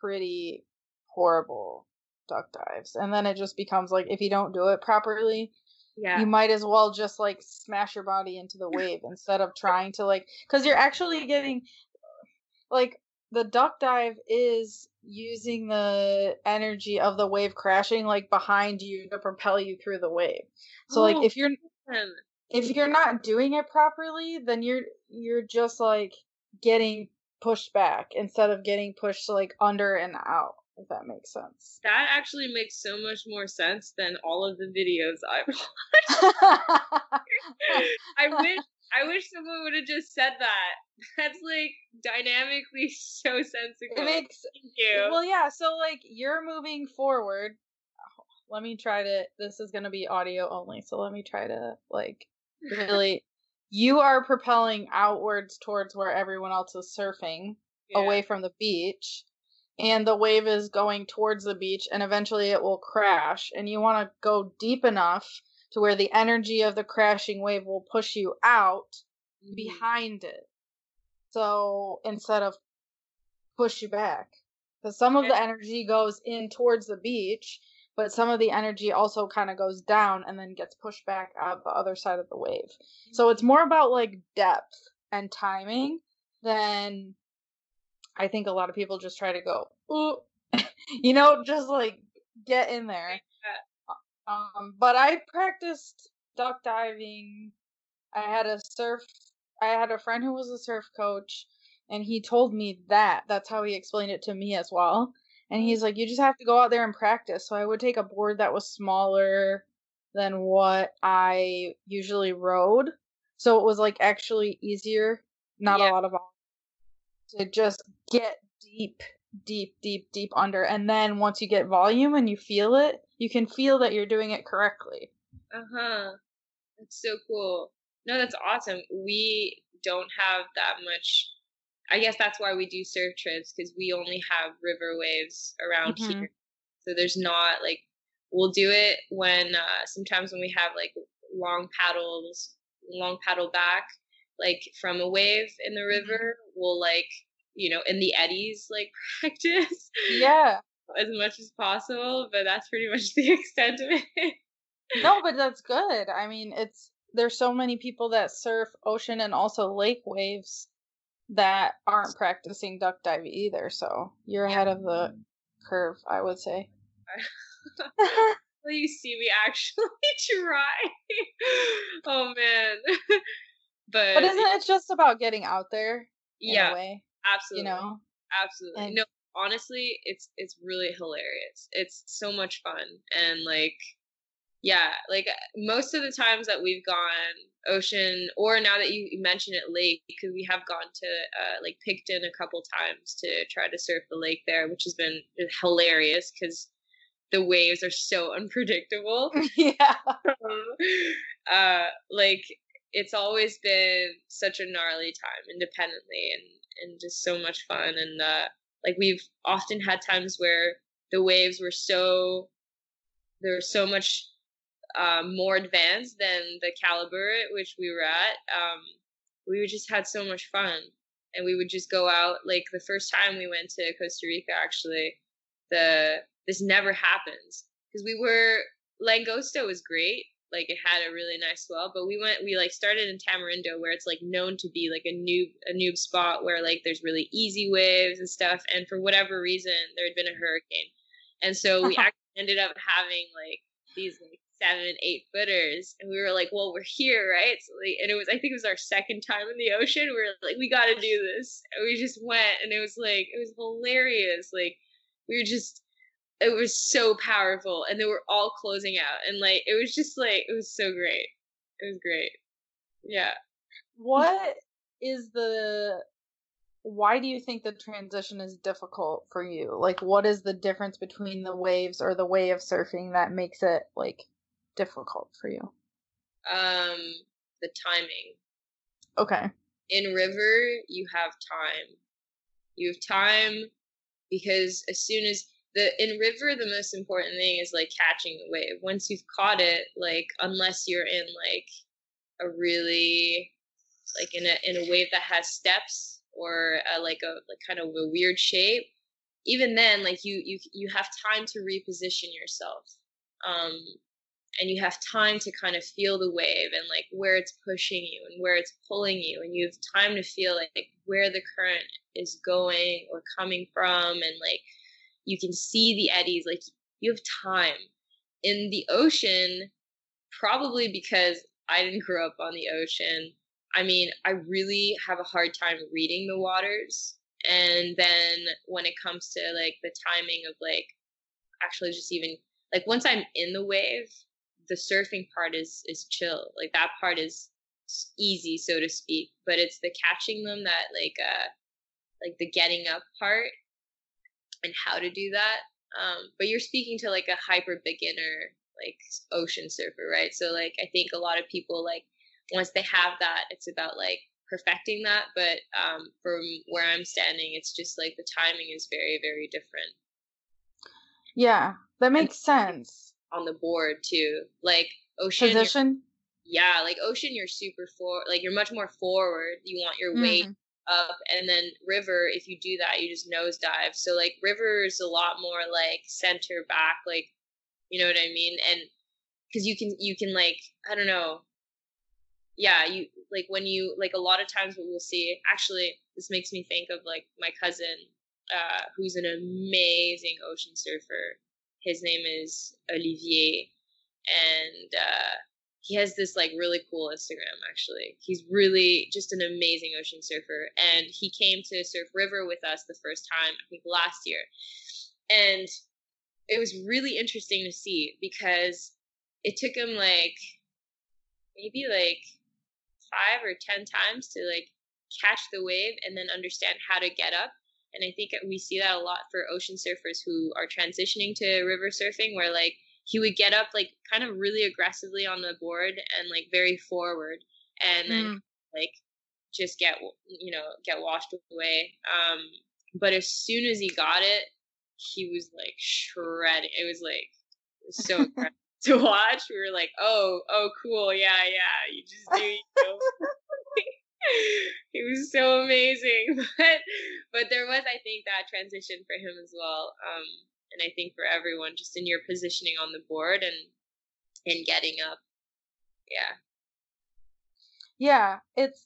pretty horrible duck dives, and then it just becomes like if you don't do it properly, yeah, you might as well just like smash your body into the wave (laughs) instead of trying to like because you're actually getting like the duck dive is using the energy of the wave crashing like behind you to propel you through the wave. So like Oh, if you're Um, if you're not doing it properly then you're you're just like getting pushed back instead of getting pushed like under and out if that makes sense. That actually makes so much more sense than all of the videos I've (laughs) watched. (laughs) I wish I wish someone would have just said that. (laughs) That's like dynamically (laughs) so sensible. it makes Thank you. Well, yeah. So like you're moving forward. (sighs) Let me try to. This is gonna be audio only, so let me try to like really. (laughs) You are propelling outwards towards where everyone else is surfing, Yeah. away from the beach, and the wave is going towards the beach, and eventually it will crash. And you want to go deep enough to where the energy of the crashing wave will push you out Mhm. behind it. So instead of push you back. Because some of the energy goes in towards the beach, but some of the energy also kind of goes down and then gets pushed back out the other side of the wave. So it's more about like depth and timing than I think a lot of people just try to go, ooh, (laughs) you know, just like get in there. Um, but I practiced duck diving. I had a surf. I had a friend who was a surf coach, and he told me that. That's how he explained it to me as well. And he's like, you just have to go out there and practice. So I would take a board that was smaller than what I usually rode. So it was like actually easier, not Yeah. a lot of to just get deep, deep, deep, deep under. And then once you get volume and you feel it, you can feel that you're doing it correctly. Uh-huh. That's so cool. No, that's awesome. We don't have that much I guess that's why we do surf trips because we only have river waves around Mhm. here. So there's not like we'll do it when uh, sometimes when we have like long paddles, long paddle back, like from a wave in the Mm-hmm. river. We'll like you know in the eddies like (laughs) practice Yeah. as much as possible, but that's pretty much the (laughs) extent of it. No, but that's good. I mean, it's there's so many people that surf ocean and also lake waves that aren't practicing duck dive either. So you're ahead of the curve, I would say. (laughs) Will you see me actually try? oh man. but but isn't it just about getting out there in yeah, a way? Absolutely. You know? Absolutely. And- no, honestly, it's it's really hilarious. It's so much fun and like yeah, like most of the times that we've gone ocean or now that you mention it lake because we have gone to uh, like Picton a couple times to try to surf the lake there, which has been hilarious because the waves are so (laughs) unpredictable. (laughs) yeah. (laughs) uh, like it's always been such a gnarly time independently and and just so much fun and uh, like we've often had times where the waves were so they were so much um, more advanced than the caliber at which we were at. Um, we just had so much fun, and we would just go out. Like the first time we went to Costa Rica, actually, the this never happens because we were Langosta was great. Like it had a really nice swell, but we went we like started in Tamarindo where it's like known to be like a noob a noob spot where like there's really easy waves and stuff. And for whatever reason, there had been a hurricane, and so we (laughs) uh-huh. actually ended up having like these like seven eight footers, and we were like, well, we're here, right? So like, and it was I think it was our second time in the ocean. We were like, we got to do this, and we just went, and it was like it was hilarious. Like we were just it was so powerful and they were all closing out and like it was just like it was so great it was great yeah What is the why do you think the transition is difficult for you? Like what is the difference between the waves or the way of surfing that makes it like difficult for you? um the timing Okay. in river you have time you have time because as soon as the in river the most important thing is like catching the wave. Once you've caught it like unless you're in like a really like in a in a wave that has steps or a, like a like kind of a weird shape even then like you you you have time to reposition yourself um and you have time to kind of feel the wave and like where it's pushing you and where it's pulling you and you have time to feel like where the current is going or coming from and like you can see the eddies like you have time in the ocean probably because i didn't grow up on the ocean. I mean i really have a hard time reading the waters and then when it comes to like the timing of like actually just even like once i'm in the wave the surfing part is is chill. Like that part is easy so to speak but it's the catching them that like uh like the getting up part and how to do that um but you're speaking to like a hyper beginner like ocean surfer right so like i think a lot of people like once they have that it's about like perfecting that but um from where i'm standing it's just like the timing is very very different Yeah, that makes sense. on the board too like ocean Position? yeah like ocean you're super for like you're much more forward you want your weight Mhm. Up and then river if you do that you just nosedive. So like river is a lot more like center back like you know what i mean? And because you can you can like i don't know. Yeah you like when you like a lot of times what we'll see actually this makes me think of like my cousin uh who's an amazing ocean surfer. His name is olivier. And uh he has this like really cool Instagram actually. He's really just an amazing ocean surfer and he came to surf river with us the first time I think last year. And it was really interesting to see because it took him like maybe like 5 or 10 times to like catch the wave and then understand how to get up. And I think we see that a lot for ocean surfers who are transitioning to river surfing where like he would get up like kind of really aggressively on the board and like very forward and then Mm. like just get you know get washed away. Um, but as soon as he got it, he was like shredding. It was like it was so (laughs) incredible (laughs) to watch. We were like, oh, oh, cool, yeah, yeah. You just do, you (laughs) know. it was so amazing, but but there was, I think, that transition for him as well. Um, and I think for everyone, just in your positioning on the board and and getting up, yeah. Yeah, it's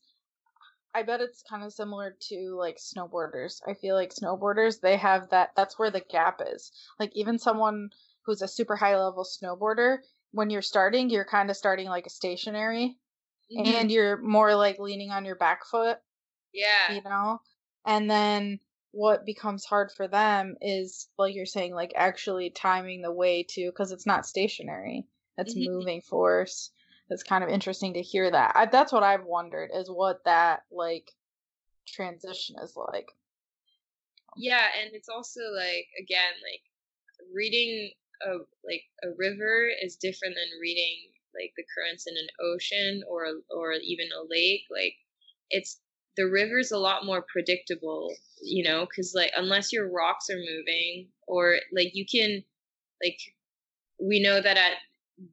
I bet it's kind of similar to like snowboarders. I feel like snowboarders, they have that that's where the gap is. Like even someone who's a super high level snowboarder, when you're starting, you're kind of starting like a stationary mm-hmm. and you're more like leaning on your back foot. Yeah. You know? And then what becomes hard for them is like you're saying like actually timing the way to cuz it's not stationary. It's mm-hmm. moving force it's kind of interesting to hear that. I, that's what I've wondered is what that like transition is like. Yeah, and it's also like again like reading a like a river is different than reading like the currents in an ocean or or even a lake. Like it's the river's a lot more predictable, you know, because like unless your rocks are moving or like you can like we know that at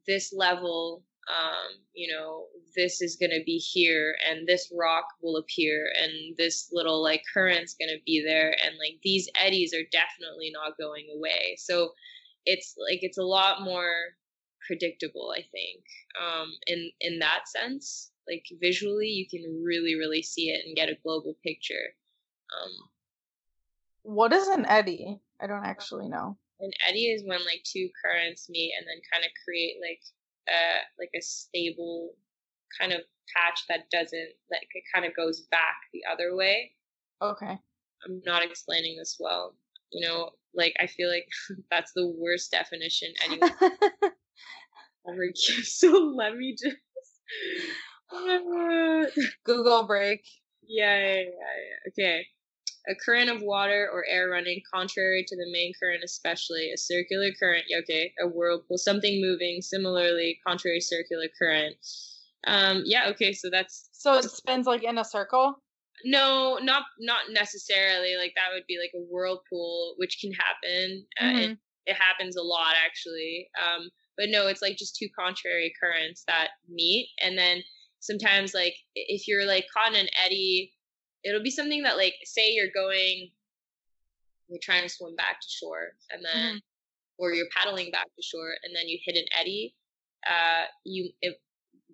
this level um, you know, this is to be here and this rock will appear and this little like current's to be there and like these eddies are definitely not going away. So it's like it's a lot more predictable, I think. Um, in in that sense, like visually you can really really see it and get a global picture. Um, what is an eddy? I don't actually know. An eddy is when like two currents meet and then kind of create like uh, like a stable kind of patch that doesn't like it kind of goes back the other way. Okay. I'm not explaining this well. You know, like I feel like (laughs) that's the worst definition anyone (laughs) ever gives. (laughs) So let me just (laughs) Google break. Yeah, yeah, yeah, yeah. Okay a current of water or air running contrary to the main current, especially a circular current. Okay, a whirlpool, something moving. Similarly, contrary circular current. Um, yeah. Okay, so that's so it spins like in a circle. No, not not necessarily. Like that would be like a whirlpool, which can happen. Mm-hmm. Uh, it, it happens a lot actually. Um, but no, it's like just two contrary currents that meet, and then sometimes like if you're like caught in an eddy it'll be something that like say you're going you're trying to swim back to shore and then mm-hmm. or you're paddling back to shore and then you hit an eddy uh you it,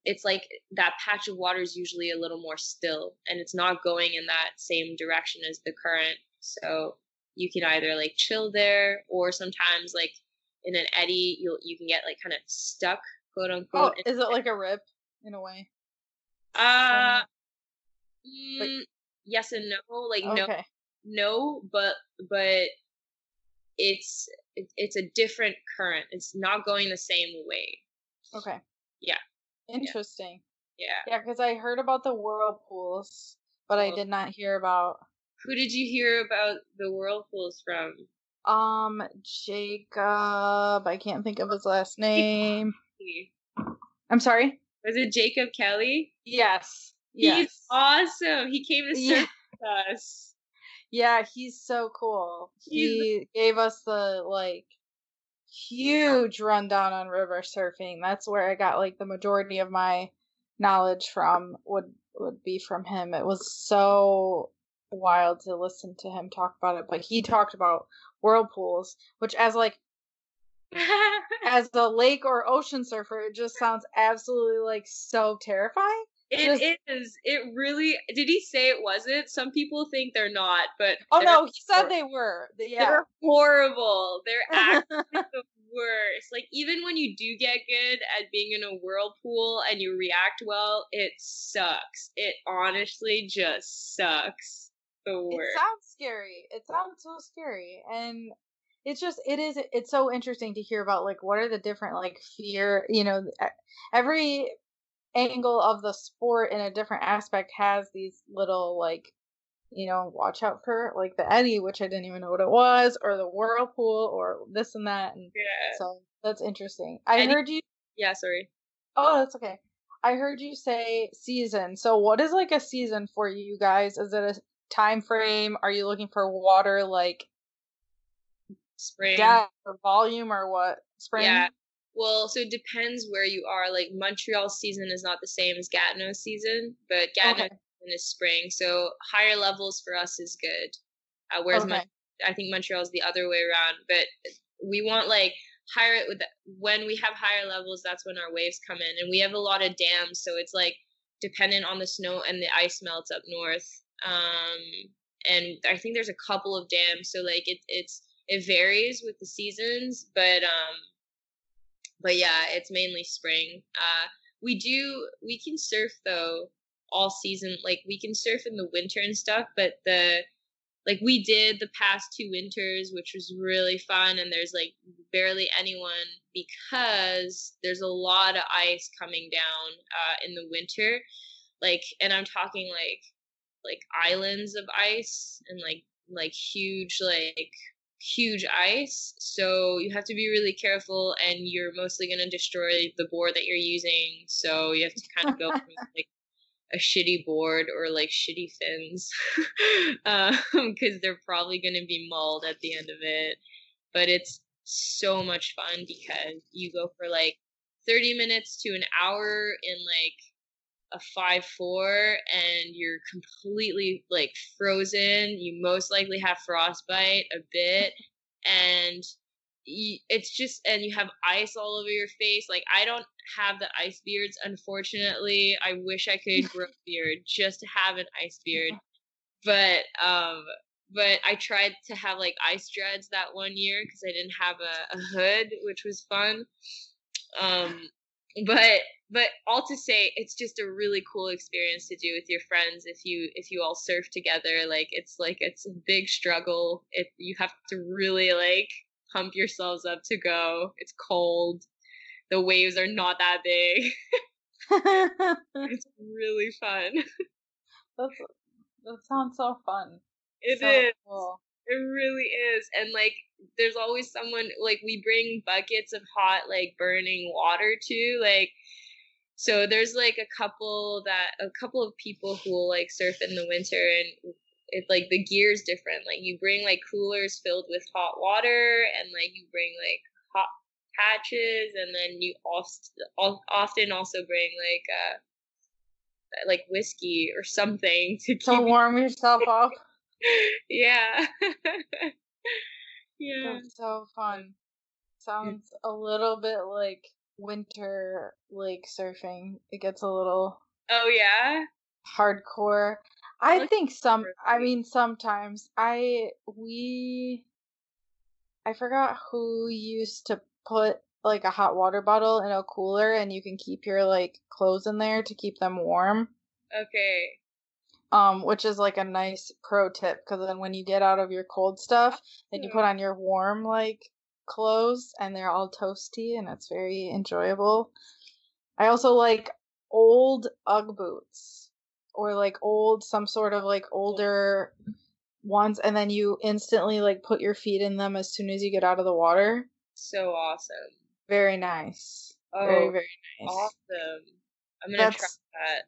it's like that patch of water is usually a little more still and it's not going in that same direction as the current. So you can either like chill there or sometimes like in an eddy you'll you can get like kind of stuck quote unquote oh, is it like a rip in a way uh like, mm, yes and no. Like okay. no, no, but but it's it's a different current. It's not going the same way. Okay. Yeah. Interesting. Yeah. Yeah, because I heard about the whirlpools, but I did not hear about. Who did you hear about the whirlpools from? Um, Jacob. I can't think of his last name. I'm sorry. Was it Jacob Kelly? Yes. Yes. He's awesome. He came to serve yeah. us. Yeah, he's so cool. He's... He gave us the like huge rundown on river surfing. That's where I got like the majority of my knowledge from would would be from him. It was so wild to listen to him talk about it, but he talked about whirlpools, which as like (laughs) as a lake or ocean surfer, it just sounds absolutely like so terrifying. It Just, is. It really. Did he say it wasn't? Some people think they're not, but oh no, he said they were. Yeah, they're horrible. They're (laughs) actually the worst. Like even when you do get good at being in a whirlpool and you react well, it sucks. It honestly just sucks. The worst. It sounds scary. It sounds so scary, and it's just it is it's so interesting to hear about like what are the different like fear you know every angle of the sport in a different aspect has these little like you know watch out for like the eddy which i didn't even know what it was or the whirlpool or this and that and yeah so that's interesting i eddy- heard you yeah sorry oh that's okay I heard you say season. So what is like a season for you guys? Is it a time frame? Are you looking for water like spring gas or volume or what? Spring? Yeah. Well, so it depends where you are. Like Montreal season is not the same as Gatineau season, but Gatineau Okay. season is spring. So higher levels for us is good. Uh, whereas Okay. Mon- I think Montreal is the other way around. But we want like higher with the, when we have higher levels, that's when our waves come in, and we have a lot of dams, so it's like dependent on the snow and the ice melts up north. Um, and I think there's a couple of dams, so like it it's it varies with the seasons, but um, but yeah, it's mainly spring. Uh, we do we can surf though all season. Like we can surf in the winter and stuff, but the like we did the past two winters, which was really fun, and there's like barely anyone because there's a lot of ice coming down uh, in the winter. Like, and I'm talking like like islands of ice and like like huge like huge ice so you have to be really careful and you're mostly going to destroy the board that you're using so you have to kind of go (laughs) from like a shitty board or like shitty fins (laughs) um, because they're probably going to be mauled at the end of it. But it's so much fun because you go for like 30 minutes to an hour in like a five four and you're completely like frozen you most likely have frostbite a bit and you, it's just and you have ice all over your face like i don't have the ice beards unfortunately i wish i could grow a beard just to have an ice beard (laughs) but um but i tried to have like ice dreads that one year because i didn't have a, a hood which was fun um but but all to say it's just a really cool experience to do with your friends if you if you all surf together like it's like it's a big struggle if you have to really like pump yourselves up to go it's cold the waves are not that big (laughs) it's really fun (laughs) That's, that sounds so fun. It is. so Cool. It really is. And like there's always someone like we bring buckets of hot like burning water too. Like so there's like a couple that a couple of people who will like surf in the winter and it like the gear's different. Like you bring like coolers filled with hot water and like you bring like hot patches and then you also often also bring like uh like whiskey or something (laughs) to keep To warm yourself up. (laughs) yeah. (laughs) yeah. That's so fun. Sounds a little bit like winter lake surfing. It gets a little Oh yeah. hardcore. I like think some I mean sometimes I we I forgot who used to put like a hot water bottle in a cooler and you can keep your like clothes in there to keep them warm. Okay. Um, which is like a nice pro tip because then when you get out of your cold stuff, then you Hmm. put on your warm like clothes and they're all toasty and it's very enjoyable. I also like old Ugg boots or like old some sort of like older ones and then you instantly like put your feet in them as soon as you get out of the water. So awesome. Very nice. Oh, Very very nice. awesome. I'm gonna try that.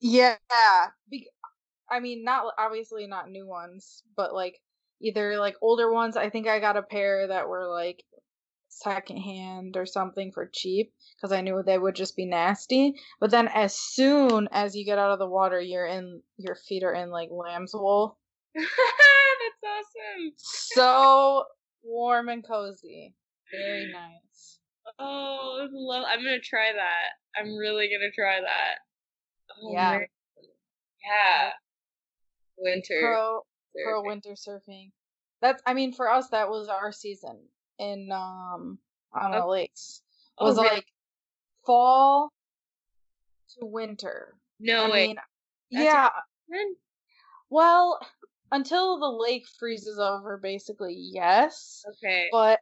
Yeah. Be- I mean, not obviously not new ones, but like either like older ones. I think I got a pair that were like secondhand or something for cheap because I knew they would just be nasty. But then as soon as you get out of the water, you're in your feet are in like lamb's wool. (laughs) That's awesome. So warm and cozy. Very nice. Oh, love. I'm gonna try that. I'm really gonna try that. Oh, Yeah. Yeah. Winter. Pro pro surfing. winter surfing. That's I mean for us that was our season in um on the Oh. lakes. Oh, was really? like fall to winter. No I way. mean yeah, well until the lake freezes over basically yes, Okay. but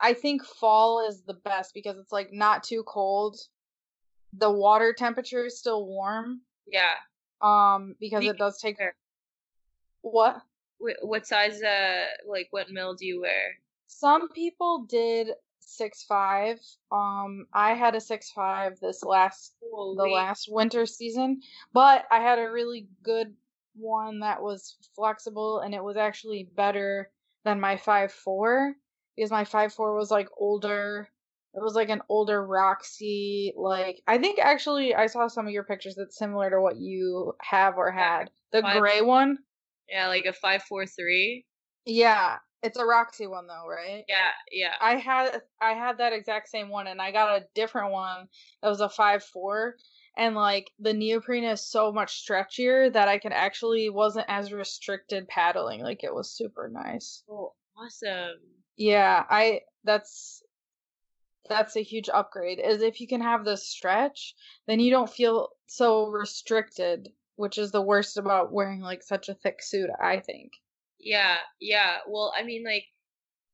I think fall is the best because it's like not too cold. The water temperature is still warm yeah. um because it does take? What Wh- What size? Uh, like what mill do you wear? some people did six five. Um, I had a six five this last Holy. the last winter season, but I had a really good one that was flexible and it was actually better than my five four because my five four was like older. It was like an older Roxy. Like I think actually I saw some of your pictures that's similar to what you have or had. The Five- gray one. Yeah, like a five four three. Yeah, it's a Roxy one though, right? Yeah, yeah. I had I had that exact same one and I got a different one that was a five four and like the neoprene is so much stretchier that I could actually wasn't as restricted paddling. Like it was super nice. Oh, awesome. Yeah, I that's that's a huge upgrade. Is if you can have the stretch, then you don't feel so restricted, which is the worst about wearing like such a thick suit, I think. Yeah, yeah. Well, I mean, like,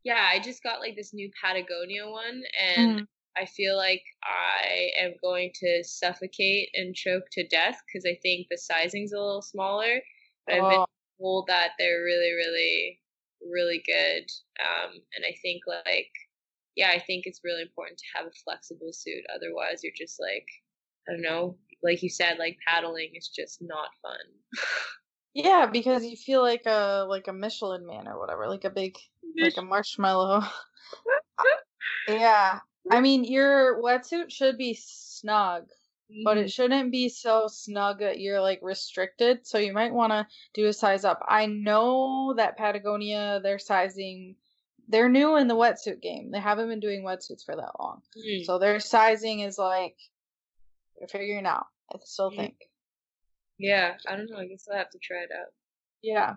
yeah, I just got like this new Patagonia one, and Mhm. I feel like I am going to suffocate and choke to death because I think the sizing's a little smaller. But I've been Oh, told that they're really, really, really good. Um, and I think like, yeah, I think it's really important to have a flexible suit. Otherwise, you're just like, I don't know, like you said, like paddling is just not fun. (laughs) yeah, because you feel like a like a Michelin man or whatever, like a big like a marshmallow. (laughs) yeah. I mean, your wetsuit should be snug, but Mm. it shouldn't be so snug that you're like restricted. So you might want to do a size up. I know that Patagonia, their sizing, they're new in the wetsuit game. They haven't been doing wetsuits for that long. Mm. So their sizing is like, they're figuring out. I still think. Yeah, I don't know. I guess I'll have to try it out. Yeah.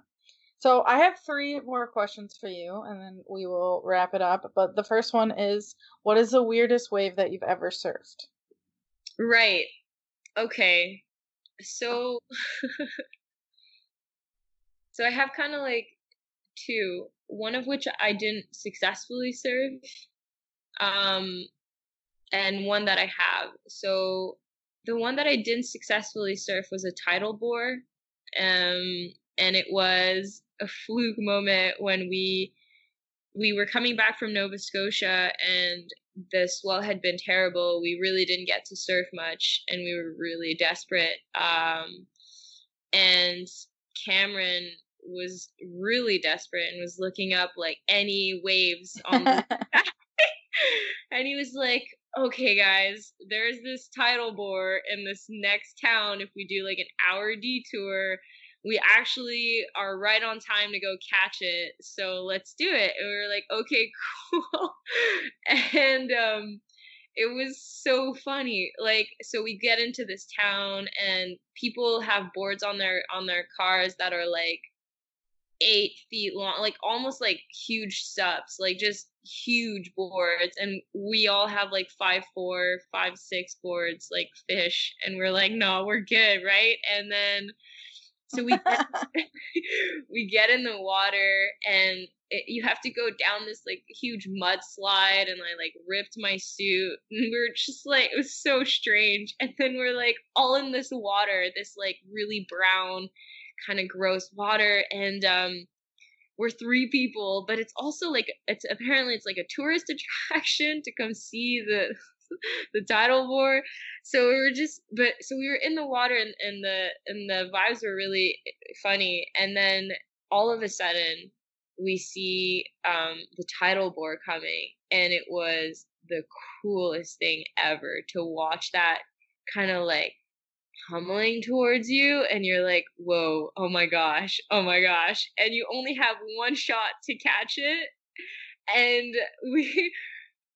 So I have three more questions for you, and then we will wrap it up. But the first one is, what is the weirdest wave that you've ever surfed? Right. Okay. So (laughs) so I have kind of like two, one of which I didn't successfully surf um and one that I have. So the one that I didn't successfully surf was a tidal bore. Um and it was a fluke moment when we we were coming back from Nova Scotia and the swell had been terrible. We really didn't get to surf much and we were really desperate. Um, and Cameron was really desperate and was looking up like any waves on the (laughs) (laughs) and he was like, okay, guys, there's this tidal bore in this next town. If we do like an hour detour, we actually are right on time to go catch it. So let's do it. And we were like, okay, (laughs) cool. and um, it was so funny. Like, so we get into this town and people have boards on their on their cars that are like eight feet long, like almost like huge subs, like just huge boards. And we all have like five, four, five, six boards, like fish. And we're like, no, we're good, right? And then so we get, (laughs) (laughs) we get in the water and it, you have to go down this like huge mudslide and I like ripped my suit (laughs) and we are just like it was so strange and then we're like all in this water this like really brown kind of gross water and um we're three people but it's also like it's apparently it's like a tourist (laughs) attraction to come see the (laughs) the tidal bore so we were just but so we were in the water and, and the and the vibes were really funny. And then all of a sudden we see um the tidal bore coming and it was the coolest thing ever to watch that kind of like pummeling towards you and you're like whoa oh my gosh oh my gosh and you only have one shot to catch it. And (laughs) we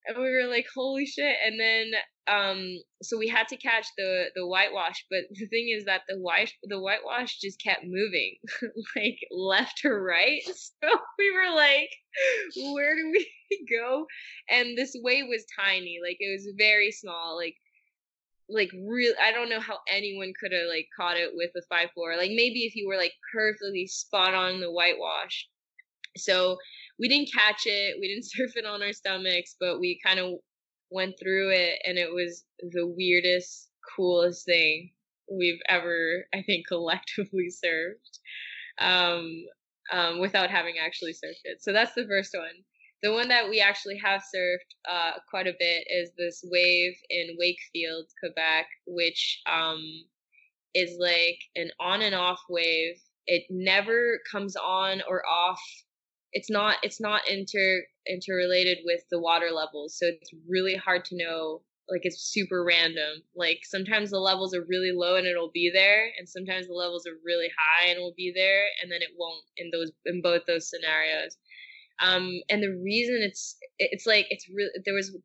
and we were like holy shit and then um so we had to catch the the whitewash but the thing is that the white the whitewash just kept moving (laughs) like left or right. (laughs) So we were like where do we go? And this wave was tiny like it was very small like like real i don't know how anyone could have like caught it with a five four. Like maybe if you were like perfectly spot on the whitewash. So we didn't catch it we didn't (laughs) surf it on our stomachs but we kind of went through it and it was the weirdest coolest thing we've ever i think (laughs) collectively surfed. Um, um, without having actually surfed it. So that's the first one the one that we actually have surfed uh, quite a bit is this wave in Wakefield, Quebec, which um, is like an on and off wave. It never comes on or off. It's not it's not inter interrelated with the water levels, so it's really hard to know. Like it's super random. Like sometimes the levels are really low and it'll be there, and sometimes the levels are really high and it will be there, and then it won't in those in both those scenarios. Um, and the reason it's it's like it's really there was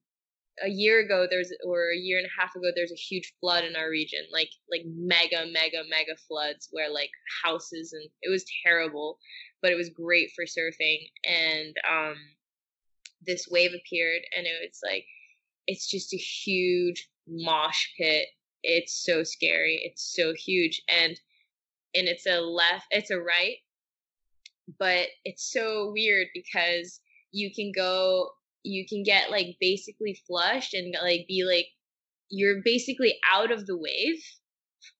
a year ago there's or a year and a half ago there's a huge flood in our region like like mega mega mega floods where like houses and it was terrible but it was great for surfing. And um this wave appeared and it was like it's just a huge mosh pit. It's so scary. It's so huge. And and it's a left it's a right but it's so weird because you can go you can get like basically flushed and like be like you're basically out of the wave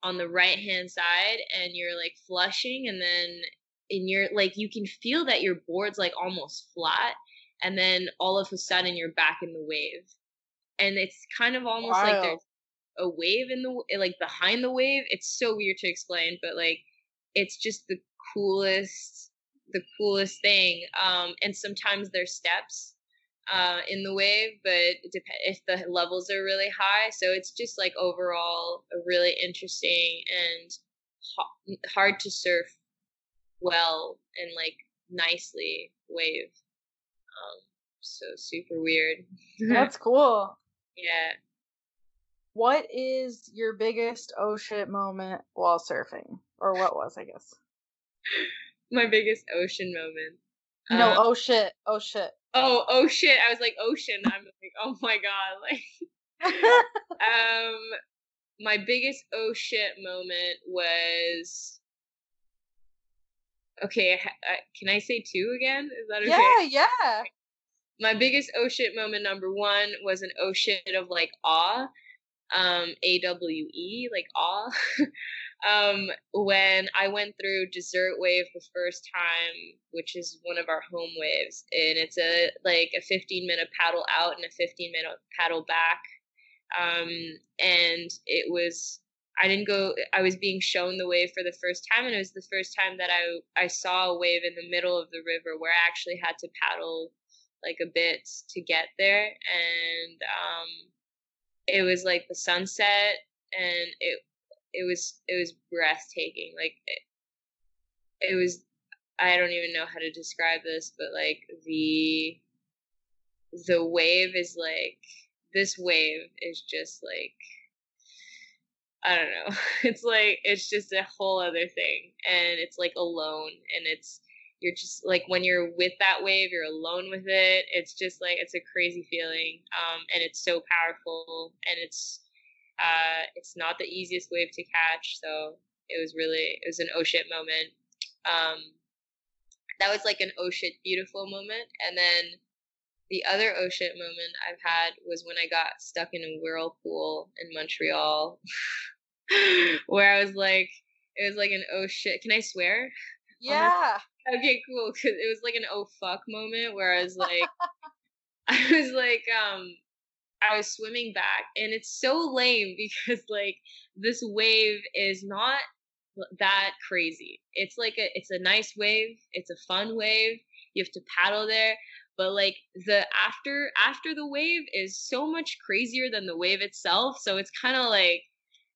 on the right hand side and you're like flushing and then in your like you can feel that your board's like almost flat and then all of a sudden you're back in the wave. And it's kind of almost like there's a wave in the eh, like behind the wave. It's so weird to explain but like it's just the coolest the coolest thing um and sometimes there's steps uh, in the wave, but dep- if the levels are really high. So it's just like overall a really interesting and ho- hard to surf well and like nicely wave. Um, so super weird. (laughs) That's cool. (laughs) yeah. What is your biggest oh shit moment while surfing? Or what was, I guess? My biggest ocean moment. No, uh, oh shit, oh shit. Oh oh shit i was like ocean i'm like oh my god (laughs) like (laughs) um my biggest oh shit moment was okay I, I, can i say two again? Is that okay? Yeah yeah. My biggest oh shit moment number one was an oh shit of like awe um a-w-e like awe (laughs) um, when I went through Dessert Wave the first time, which is one of our home waves, and it's a like a 15 minute paddle out and a 15 minute paddle back. Um, and it was I didn't go. I was being shown the wave for the first time, and it was the first time that I I saw a wave in the middle of the river where I actually had to paddle like a bit to get there, and um, it was like the sunset, and it it was it was breathtaking. Like it, it was I don't even know how to describe this, but like the the wave is like this wave is just like I don't know. (laughs) It's like it's just a whole other thing and it's like alone and it's you're just like when you're with that wave, you're alone with it. It's just like it's a crazy feeling. Um and it's so powerful and it's uh, it's not the easiest wave to catch, so it was really it was an oh shit moment. Um, that was like an oh shit beautiful moment, and then the other oh shit moment I've had was when I got stuck in a whirlpool in Montreal, (laughs) where I was like, it was like an oh shit. Can I swear? (laughs) Yeah. Okay, cool. Cause it was like an oh fuck moment where I was (laughs) like, I was like, um, I was swimming back and it's so lame (laughs) because like this wave is not that crazy. It's like a it's a nice wave, it's a fun wave. You have to paddle there, but like the after after the wave is so much crazier than the wave itself, so it's kind of like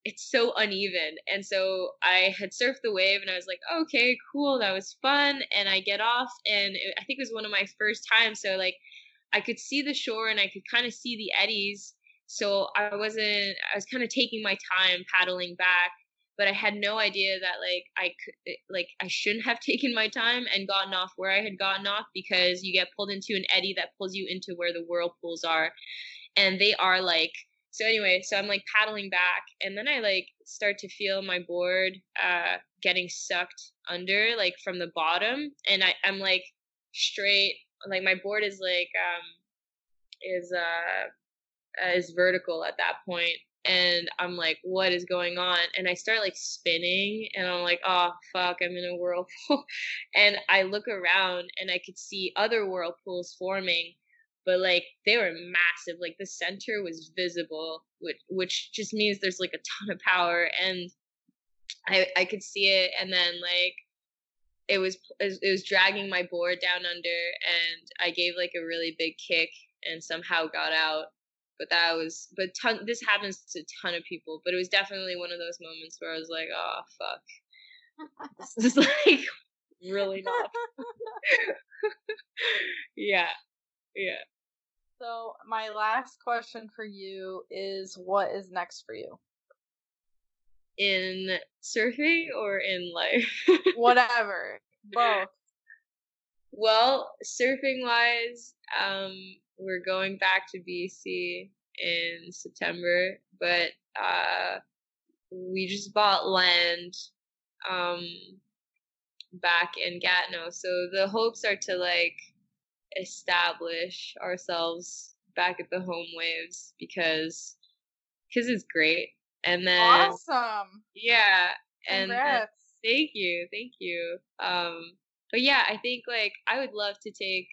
it's so uneven. And so I had surfed the wave and I was like, okay, cool, that was fun. And I get off and it, I think it was one of my first times. So like I could see the shore and I could kind of see the eddies. So I wasn't, I was kind of taking my time paddling back, but I had no idea that like I could, eh, like I shouldn't have (laughs) taken my time and gotten off where I had gotten off because you get pulled into an eddy that pulls you into where the whirlpools are. And they are like, so anyway, so I'm like paddling back and then I like start to feel my board uh getting sucked under like from the bottom and I, I'm like straight like my board is like um is uh is vertical at that point and I'm like, what is going on? And I start like spinning and I'm like, oh fuck, I'm in a whirlpool. (laughs) and I look around and I could see other whirlpools forming, but like they were massive. Like the center was visible, which which just means there's like a ton of power and I I could see it and then like it was it was dragging my board down under and I gave like a really big kick and somehow got out. But that was but ton, this happens to a ton of people but it was definitely one of those moments where i was like oh fuck. This is (laughs) like really not (laughs) yeah. Yeah. So my last question for you is what is next for you in surfing or in life whatever both well surfing wise um we're going back to BC in September, but uh, we just bought land um, back in Gatineau. So the hopes are to like establish ourselves back at the home waves because because it's great. And then awesome. Yeah. And, and thank you, thank you. Um, but yeah, I think like I would love to take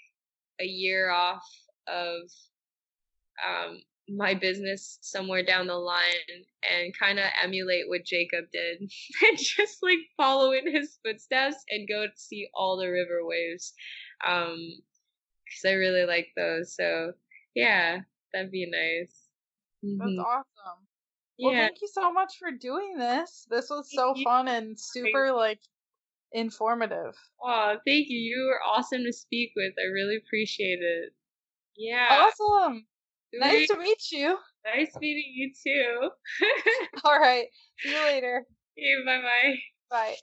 a year off of um, my business somewhere down the line and kind of emulate what Jacob did (laughs) and just like follow in his footsteps and go see all the river waves um cuz I really like those so yeah that'd be nice mm-hmm. that's awesome well thank you so much for doing this this was so fun and super like informative oh thank you you were awesome to speak with I really appreciate it yeah. Awesome. Nice to meet you. Nice meeting you too. (laughs) All right. See you later. Yeah, bye bye. Bye.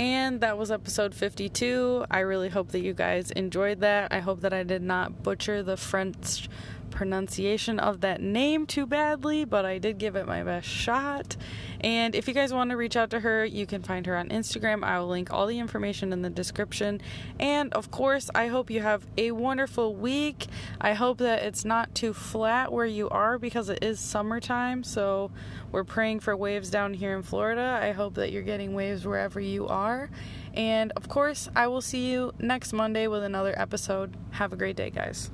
And that was episode 52. I really hope that you guys enjoyed that. I hope that I did not butcher the French pronunciation of that name too badly, but I did give it my best shot. And if you guys want to reach out to her, you can find her on Instagram. I will link all the information in the description. And of course, I hope you have a wonderful week. I hope that it's not too flat where you are because it is summertime. So we're praying for waves down here in Florida. I hope that you're getting waves wherever you are. And of course, I will see you next Monday with another episode. Have a great day, guys.